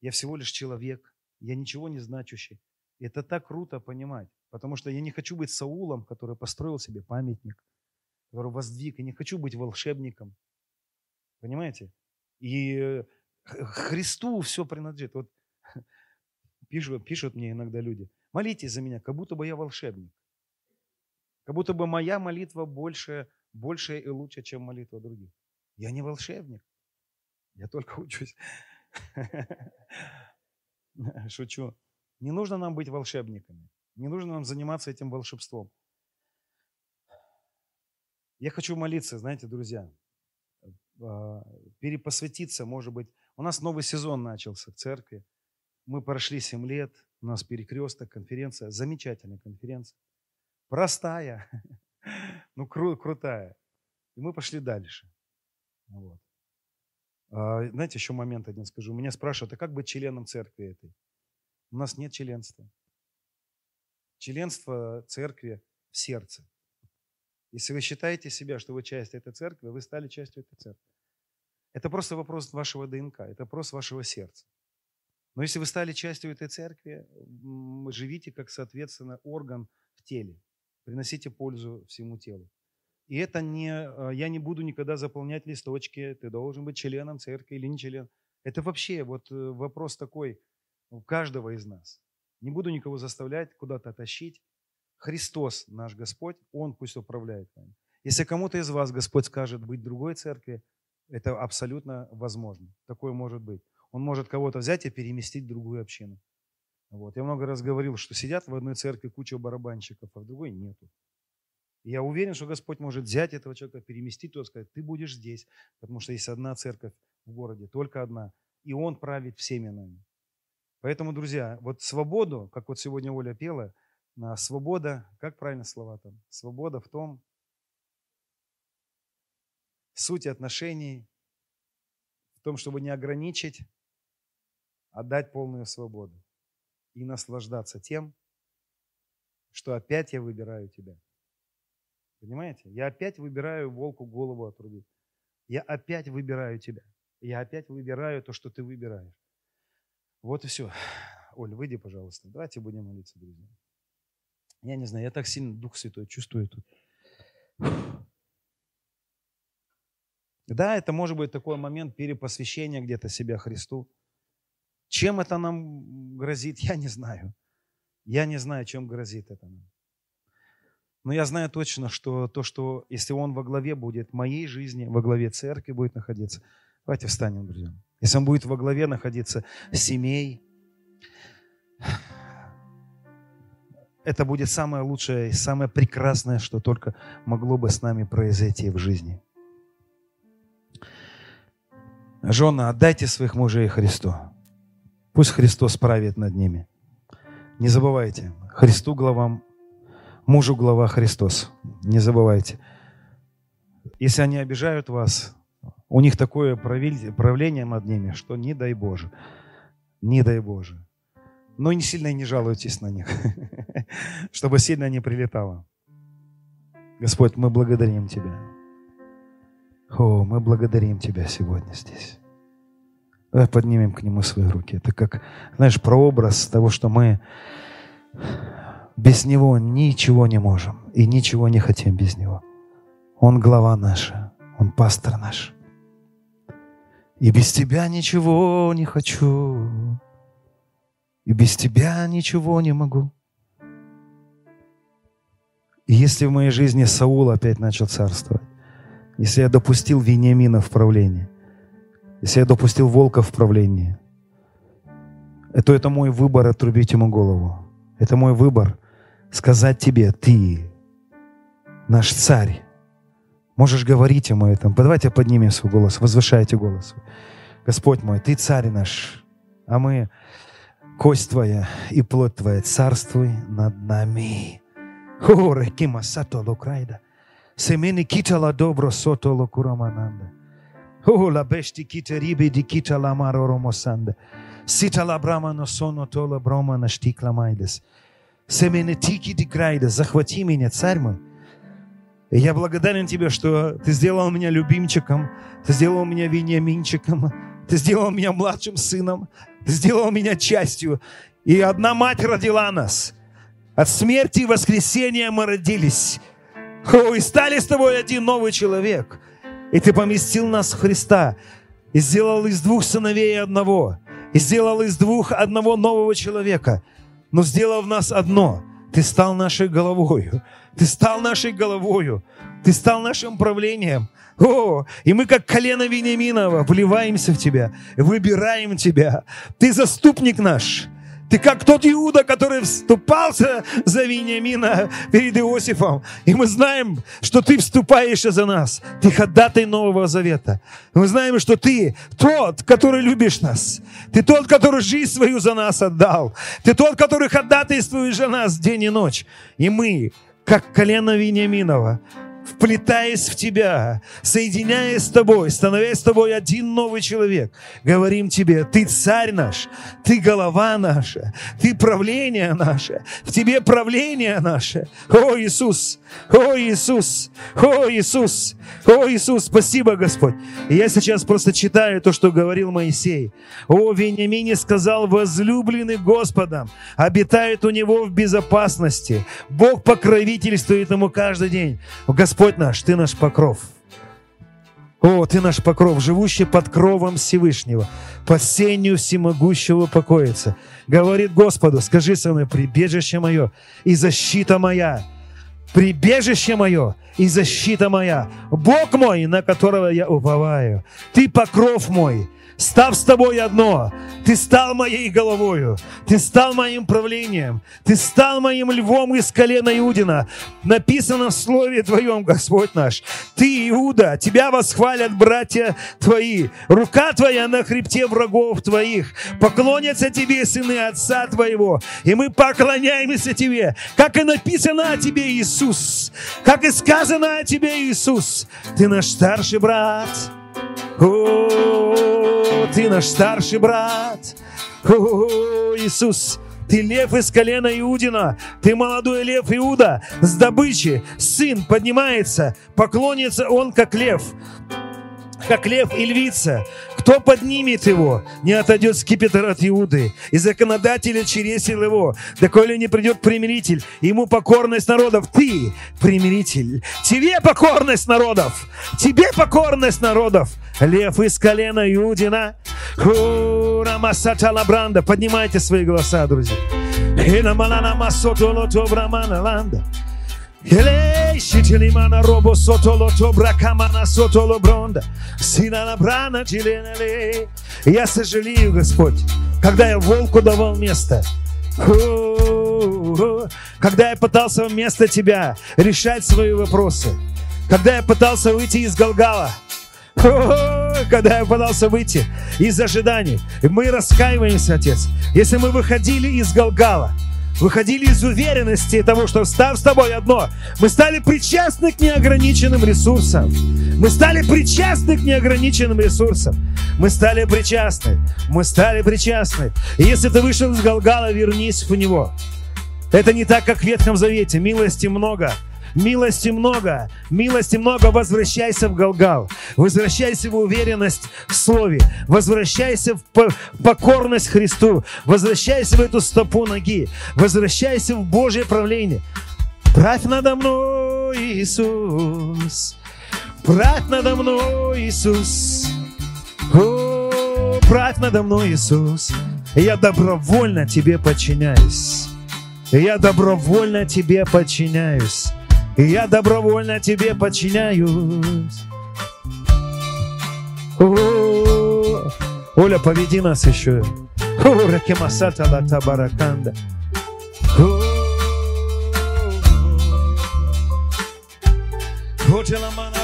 Я всего лишь человек, я ничего не значущий. И это так круто понимать, потому что я не хочу быть Саулом, который построил себе памятник, который воздвиг. Я не хочу быть волшебником. Понимаете? И э, Христу все принадлежит. Вот пишут, пишут мне иногда люди, молитесь за меня, как будто бы я волшебник. Как будто бы моя молитва больше, больше и лучше, чем молитва других. Я не волшебник. Я только учусь. Шучу. Не нужно нам быть волшебниками. Не нужно нам заниматься этим волшебством. Я хочу молиться, знаете, друзья, а, перепосвятиться, может быть. У нас новый сезон начался в церкви. Мы прошли 7 лет, у нас перекресток, конференция, замечательная конференция. Простая, ну кру- крутая. И мы пошли дальше. Вот. А, знаете, еще момент один скажу. Меня спрашивают, а как быть членом церкви этой? У нас нет членства. Членство церкви в сердце. Если вы считаете себя, что вы часть этой церкви, вы стали частью этой церкви. Это просто вопрос вашего ДНК, это вопрос вашего сердца. Но если вы стали частью этой церкви, живите как, соответственно, орган в теле. Приносите пользу всему телу. И это не, а, я не буду никогда заполнять листочки, ты должен быть членом церкви или не член. Это вообще вот э, вопрос такой у каждого из нас. Не буду никого заставлять куда-то тащить. Христос наш Господь, Он пусть управляет вами. Если кому-то из вас Господь скажет быть в другой церкви, это абсолютно возможно. Такое может быть. Он может кого-то взять и переместить в другую общину. Вот. Я много раз говорил, что сидят в одной церкви куча барабанщиков, а в другой нету. Я уверен, что Господь может взять этого человека, переместить туда, сказать, ты будешь здесь, потому что есть одна церковь в городе, только одна. И Он правит всеми нами. Поэтому, друзья, вот свободу, как вот сегодня Оля пела, свобода, как правильно слова там? Свобода в том, суть отношений, в том, чтобы не ограничить, а дать полную свободу и наслаждаться тем, что опять я выбираю тебя. Понимаете? Я опять выбираю волку голову отрубить. Я опять выбираю тебя. Я опять выбираю то, что ты выбираешь. Вот и все. Оль, выйди, пожалуйста. Давайте будем молиться, друзья. Я не знаю, я так сильно Дух Святой чувствую тут. Да, это может быть такой момент перепосвящения где-то себя Христу. Чем это нам грозит, я не знаю. Я не знаю, чем грозит это нам. Но я знаю точно, что то, что если Он во главе будет моей жизни, во главе церкви будет находиться, давайте встанем, друзья. Если Он будет во главе находиться семей, это будет самое лучшее и самое прекрасное, что только могло бы с нами произойти в жизни. Жены, отдайте своих мужей Христу. Пусть Христос правит над ними. Не забывайте, Христу главам мужу глава Христос. Не забывайте. Если они обижают вас, у них такое правление над ними, что не дай Боже. Не дай Боже. Но не сильно не жалуйтесь на них, чтобы сильно не прилетало. Господь, мы благодарим Тебя. О, мы благодарим Тебя сегодня здесь. Давай поднимем к Нему свои руки. Это как, знаешь, прообраз того, что мы без Него ничего не можем и ничего не хотим без Него. Он глава наша, Он пастор наш. И без Тебя ничего не хочу, и без Тебя ничего не могу. И если в моей жизни Саул опять начал царствовать, если я допустил Вениамина в правление, если я допустил волка в правление, то это мой выбор отрубить ему голову. Это мой выбор сказать тебе, ты наш царь. Можешь говорить ему это. Давайте поднимем свой голос, возвышайте голос. Господь мой, ты царь наш, а мы кость твоя и плоть твоя, царствуй над нами. Хоре кима сато лукрайда. Семени китала добро сото лукурамананда. О, la besti kita ribe di kita la maro romosanda. Sita la brama no sono майдес. Семенетики Деграйда, захвати меня, царь мой. И я благодарен Тебе, что Ты сделал меня любимчиком, Ты сделал меня вениаминчиком, Ты сделал меня младшим сыном. Ты сделал меня частью. И одна мать родила нас. От смерти и воскресения мы родились. О, и стали с тобой один новый человек. И ты поместил нас в Христа. И сделал из двух сыновей одного. И сделал из двух одного нового человека. Но сделал в нас одно. Ты стал нашей головою. Ты стал нашей головою. Ты стал нашим правлением. О, и мы как колено Вениаминова вливаемся в Тебя, выбираем Тебя. Ты заступник наш. Ты как тот Иуда, который вступался за Вениамина перед Иосифом. И мы знаем, что ты вступаешь за нас. Ты ходатай Нового Завета. Мы знаем, что ты тот, который любишь нас. Ты тот, который жизнь свою за нас отдал. Ты тот, который ходатайствуешь за нас день и ночь. И мы, как колено Вениаминова, вплетаясь в тебя, соединяясь с тобой, становясь с тобой один новый человек, говорим тебе, ты царь наш, ты голова наша, ты правление наше, в тебе правление наше. О, Иисус, о, Иисус, о, Иисус, о, Иисус, спасибо, Господь. Я сейчас просто читаю то, что говорил Моисей. О, Вениамине сказал, возлюбленный Господом, обитает у него в безопасности. Бог покровительствует ему каждый день. Наш, Ты наш покров. О, Ты наш покров, живущий под кровом Всевышнего, под сенью всемогущего покоится. Говорит Господу, скажи со мной, прибежище мое и защита моя, прибежище мое и защита моя, Бог мой, на которого я уповаю. Ты покров мой, став с тобой одно, ты стал моей головою, ты стал моим правлением, ты стал моим львом из колена Иудина. Написано в Слове Твоем, Господь наш, ты, Иуда, тебя восхвалят братья твои, рука твоя на хребте врагов твоих, поклонятся тебе сыны отца твоего, и мы поклоняемся тебе, как и написано о тебе, Иисус, как и сказано о тебе, Иисус, ты наш старший брат, о, ты наш старший брат. О, Иисус, ты лев из колена Иудина, ты молодой лев Иуда с добычи. Сын поднимается, поклонится он как лев как лев и львица. Кто поднимет его, не отойдет скипетр от Иуды, и законодателя чересил его, доколе не придет примиритель, ему покорность народов. Ты примиритель, тебе покорность народов, тебе покорность народов. Лев из колена Иудина. Поднимайте свои голоса, друзья. Елейшителимана робо сотолото бракамана сотоло бронда. Синана брана чиленеле. Я сожалею, Господь, когда я волку давал место. Когда я пытался вместо Тебя решать свои вопросы. Когда я пытался выйти из Галгала. Когда я пытался выйти из ожиданий. Мы раскаиваемся, Отец. Если мы выходили из Галгала, выходили из уверенности того, что став с тобой одно, мы стали причастны к неограниченным ресурсам. Мы стали причастны к неограниченным ресурсам. Мы стали причастны. Мы стали причастны. И если ты вышел из Галгала, вернись в него. Это не так, как в Ветхом Завете. Милости много. Милости много, милости много, возвращайся в Галгал, возвращайся в уверенность в Слове, возвращайся в покорность Христу, возвращайся в эту стопу ноги, возвращайся в Божье правление. Правь надо мной, Иисус, правь надо мной, Иисус, о, правь надо мной, Иисус, я добровольно Тебе подчиняюсь. Я добровольно Тебе подчиняюсь. Я добровольно тебе подчиняюсь. Оля, поведи нас еще. Ракемасата лата бараканда. Манарама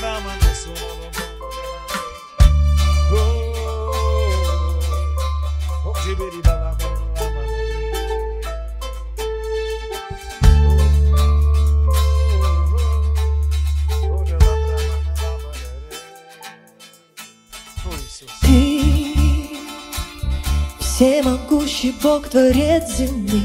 Всемогущий Бог, Творец земли,